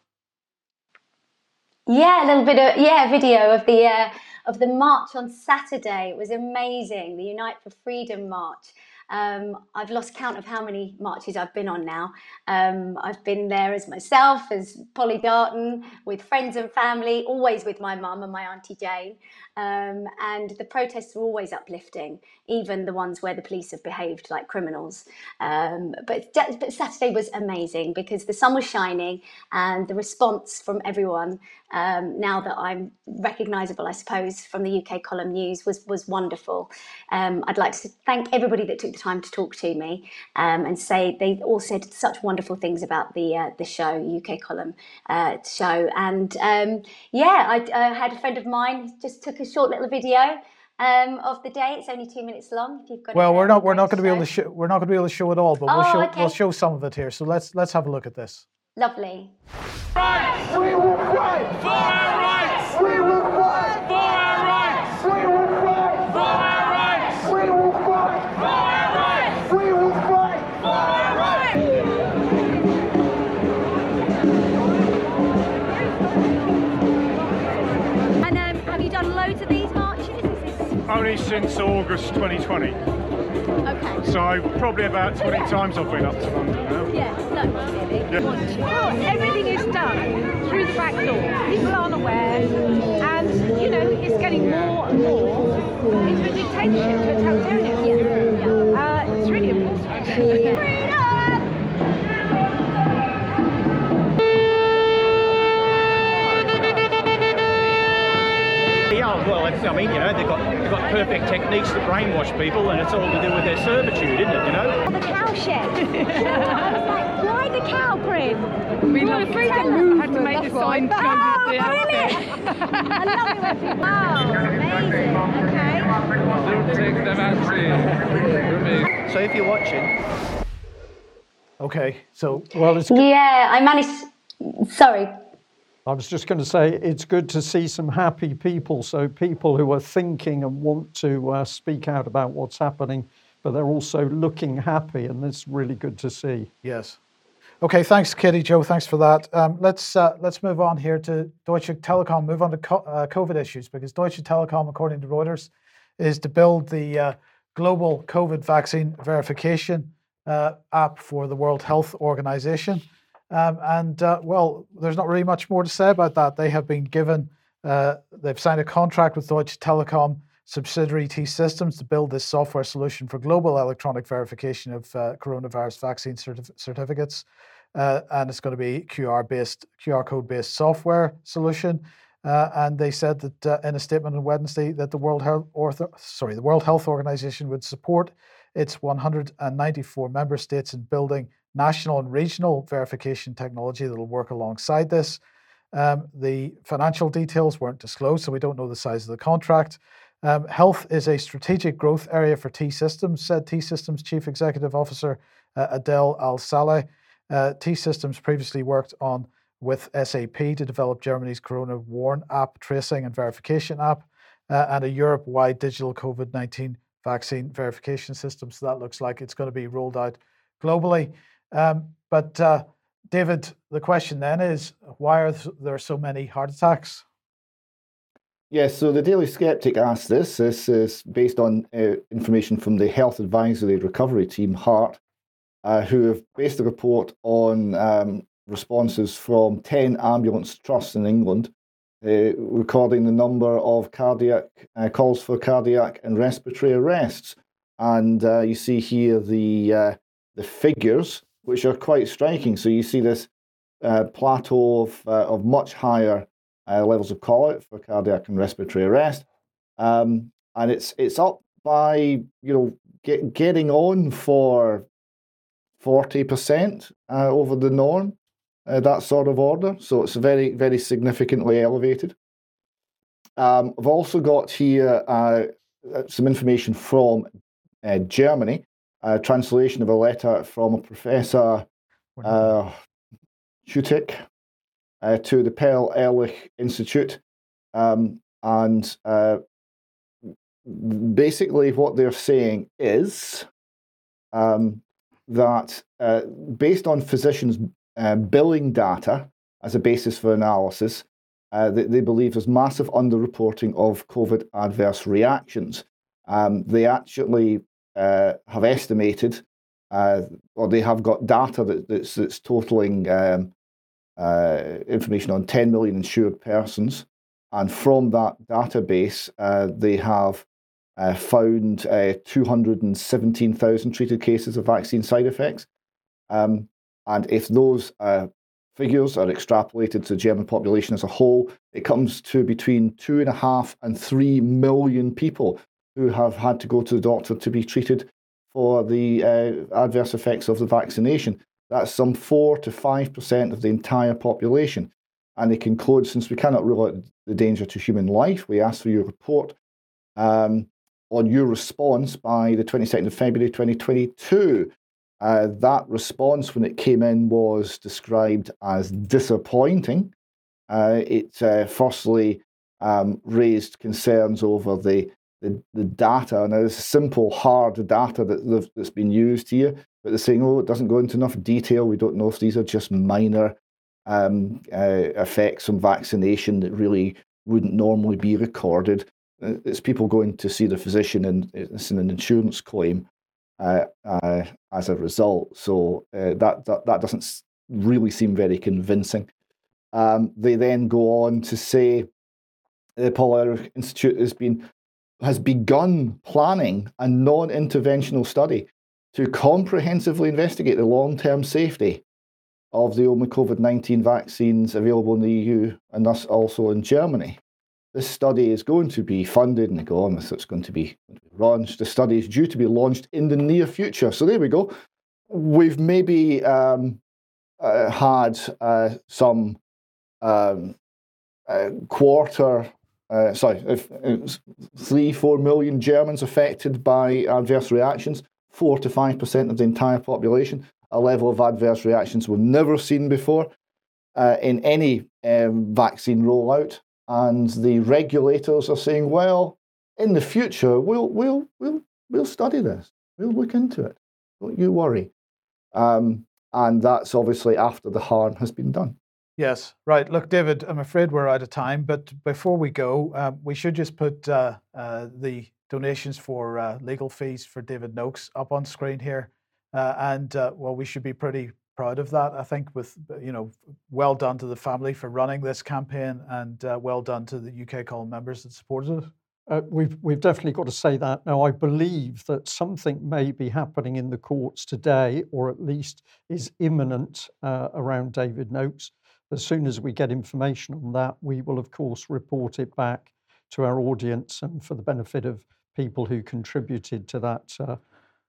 Yeah, a little bit of yeah video of the uh, of the march on Saturday. It was amazing. The Unite for Freedom march. Um, I've lost count of how many marches I've been on now. Um, I've been there as myself, as Polly Darton, with friends and family, always with my mum and my auntie Jane. Um, and the protests were always uplifting, even the ones where the police have behaved like criminals. Um, but, but Saturday was amazing because the sun was shining and the response from everyone, um, now that I'm recognisable, I suppose, from the UK column news was, was wonderful. Um, I'd like to thank everybody that took time to talk to me um, and say they all said such wonderful things about the, uh, the show, UK column uh, show. And um, yeah, I, I had a friend of mine just took a short little video um, of the day. It's only two minutes long. If you've got well, we're not we're not going to be able to show we're not going to be able to show it all, but oh, we'll show okay. we'll show some of it here. So let's let's have a look at this. Lovely. Rights. We will fight for our rights. We will Only since August 2020. Okay. So probably about 20 times I've been up to London now. Yeah, loads really. Yeah. Well, everything is done through the back door. People aren't aware, and you know it's getting more and more into a dictatorship, to a totalitarian. Yeah. Uh, it's really important. Yeah, well, I I mean, you know, they've got they've got perfect techniques to brainwash people, and it's all to do with their servitude, isn't it? You know. The cow shed. I was like, why the cow grid? We love the freedom freedom movement, movement, had to make that's a sign right. Oh, the brilliant. I love it when people... Oh, amazing. Okay. So if you're watching, Okay, so well, it's Yeah, I managed. Sorry. I was just going to say it's good to see some happy people. So people who are thinking and want to uh, speak out about what's happening, but they're also looking happy, and that's really good to see. Yes. Okay, thanks, Katie Jo. Thanks for that. Um, let's uh, let's move on here to Deutsche Telekom. Move on to co- uh, COVID issues because Deutsche Telekom, according to Reuters, is to build the uh, global COVID vaccine verification uh, app for the World Health Organization. Um, and uh, well, there's not really much more to say about that. They have been given, uh, they've signed a contract with Deutsche Telekom subsidiary T Systems to build this software solution for global electronic verification of uh, coronavirus vaccine certif- certificates. Uh, and it's going to be QR based, QR code based software solution. Uh, and they said that uh, in a statement on Wednesday that the World Health, Ortho, sorry, the World Health Organization would support its 194 member states in building national and regional verification technology that will work alongside this. Um, the financial details weren't disclosed, so we don't know the size of the contract. Um, health is a strategic growth area for T Systems, said T Systems Chief Executive Officer uh, Adel Al Saleh. Uh, T Systems previously worked on with SAP to develop Germany's Corona Warn app tracing and verification app uh, and a Europe wide digital COVID 19 vaccine verification system. So that looks like it's going to be rolled out globally. Um, but uh, David, the question then is why are there so many heart attacks? Yes, so the Daily Skeptic asked this. This is based on uh, information from the Health Advisory Recovery Team, HEART, uh, who have based a report on um, responses from 10 ambulance trusts in England, uh, recording the number of cardiac uh, calls for cardiac and respiratory arrests. And uh, you see here the, uh, the figures, which are quite striking. So you see this uh, plateau of, uh, of much higher levels of call out for cardiac and respiratory arrest. Um, and it's, it's up by, you know, get, getting on for 40% over the norm uh, that sort of order. So it's very, very significantly elevated. Um, I've also got here uh, uh some information from uh, Germany, a translation of a letter from a professor, uh, uh, to the Paul Ehrlich Institute. Um, and uh, basically, what they're saying is um, that uh, based on physicians' uh, billing data as a basis for analysis, uh, they, they, believe there's massive underreporting of COVID adverse reactions. Um, they actually uh, have estimated, uh, or they have got data that, that's, that's totaling um, uh, information on 10 million insured persons. And from that database, uh, they have found 217,000 treated cases of vaccine side effects. Um, and if those figures are extrapolated to the German population as a whole, it comes to between two and a half and three million people who have had to go to the doctor to be treated for the uh, adverse effects of the vaccination. That's some 4 to 5% of the entire population. And they conclude since we cannot rule out the danger to human life, we ask for your report um, on your response by the 22nd of February 2022. Uh, that response, when it came in, was described as disappointing. Uh, it uh, firstly um, raised concerns over the, the, the data. Now, it's simple, hard data that, that's been used here, but they're saying, oh, it doesn't go into enough detail. We don't know if these are just minor um, uh, effects from vaccination that really wouldn't normally be recorded. Uh, it's people going to see the physician and it's an insurance claim uh, uh, as a result. So uh, that, that that doesn't really seem very convincing. Um, they then go on to say the Paul Ehrlich Institute has been has begun planning a non-interventional study to comprehensively investigate the long-term safety of the only COVID-19 vaccines available in the EU and thus also in Germany this study is going to be funded and go on, so it's going to be launched. The study is due to be launched in the near future. So there we go. We've maybe um, uh, had uh, some um, uh, quarter, uh, sorry, if, three, four million Germans affected by adverse reactions, four to five percent of the entire population, a level of adverse reactions we've never seen before uh, in any um, vaccine rollout and the regulators are saying, well, in the future, we'll, we'll, we'll, we'll study this, we'll look into it. Don't you worry. Um, and that's obviously after the harm has been done. Yes, right. Look, David, I'm afraid we're out of time, but before we go, um, we should just put uh, uh, the donations for uh, legal fees for David Noakes up on screen here. Uh, and uh, well, we should be pretty proud of that. I think with you know, well done to the family for running this campaign, and uh, well done to the UK Column members that supported it. Uh, we've we've definitely got to say that. Now, I believe that something may be happening in the courts today, or at least is imminent uh, around David Noakes. As soon as we get information on that, we will of course report it back to our audience and for the benefit of people who contributed to that uh,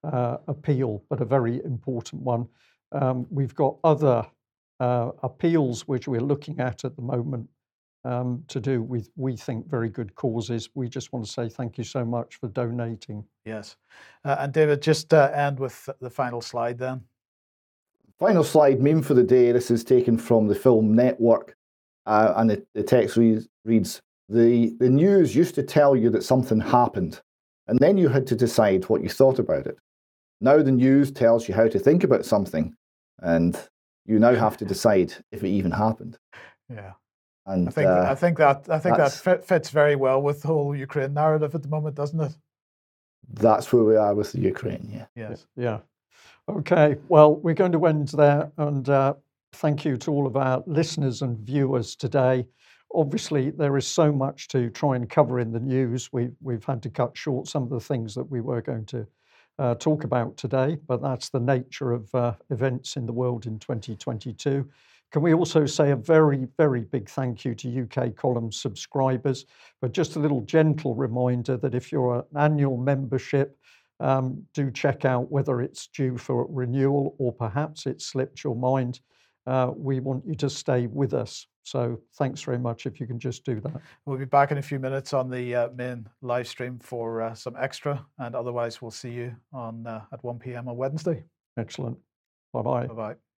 uh appeal, but a very important one. Um, we've got other uh, appeals which we're looking at at the moment um, to do with, we think, very good causes. We just want to say thank you so much for donating. Yes. Uh, and David, just uh, end with the final slide then. Final slide, meme for the day. This is taken from the film Network, uh, and the, the text reads, reads the, the news used to tell you that something happened, and then you had to decide what you thought about it. Now the news tells you how to think about something, and you now have to decide if it even happened. Yeah. And I think uh, I think that I think that fit, fits very well with the whole Ukraine narrative at the moment, doesn't it? that's where we are with the Ukraine. Yeah. Yes. Yeah. Okay. Well, we're going to end there. And uh, thank you to all of our listeners and viewers today. Obviously, there is so much to try and cover in the news. We, we've had to cut short some of the things that we were going to uh, talk about today, but that's the nature of uh, events in the world in 2022. Can we also say a very, very big thank you to UK Column subscribers? But just a little gentle reminder that if you're an annual membership, um, do check out whether it's due for renewal or perhaps it slipped your mind. Uh, we want you to stay with us. So thanks very much if you can just do that. We'll be back in a few minutes on the uh, main live stream for uh, some extra, and otherwise we'll see you on uh, at 1 p.m. on Wednesday. Excellent. Bye bye. Bye bye.